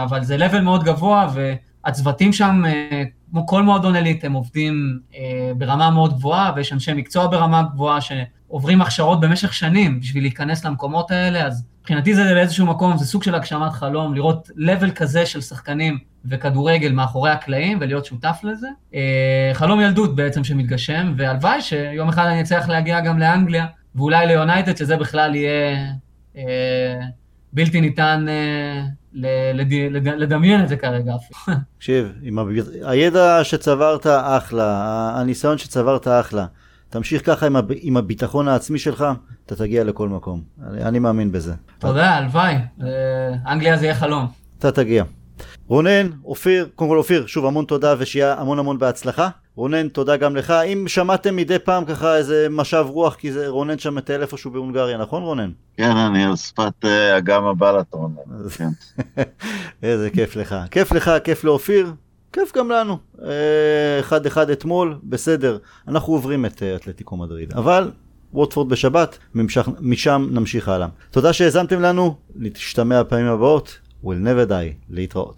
אבל זה level מאוד גבוה, והצוותים שם, כמו כל מועדון עילית, הם עובדים ברמה מאוד גבוהה, ויש אנשי מקצוע ברמה גבוהה שעוברים הכשרות במשך שנים בשביל להיכנס למקומות האלה, אז מבחינתי זה באיזשהו מקום, זה סוג של הגשמת חלום, לראות level כזה של שחקנים וכדורגל מאחורי הקלעים ולהיות שותף לזה. חלום ילדות בעצם שמתגשם, והלוואי שיום אחד אני אצליח להגיע גם לאנגליה, ואולי ליונייטד, שזה בכלל יהיה בלתי ניתן לדמיין את זה כרגע אפילו. תקשיב, הידע שצברת אחלה, הניסיון שצברת אחלה. תמשיך ככה עם, הב... עם הביטחון העצמי שלך, אתה תגיע לכל מקום. אני, אני מאמין בזה. תודה, הלוואי. אנגליה זה יהיה חלום. אתה תגיע. רונן, אופיר, קודם כל אופיר, שוב המון תודה ושיהיה המון המון בהצלחה. רונן, תודה גם לך. אם שמעתם מדי פעם ככה איזה משב רוח, כי זה רונן שם מטייל איפשהו בהונגריה, נכון רונן? כן, אני על שפת אגם הבלטון. כן. איזה כיף לך. כיף לך, כיף לאופיר, כיף גם לנו. אחד אחד אתמול, בסדר. אנחנו עוברים את אתלטיקו מדריד, אבל ווטפורד בשבת, משם נמשיך הלאה. תודה שהאזנתם לנו, נשתמע בפעמים הבאות. will never die. להתראות.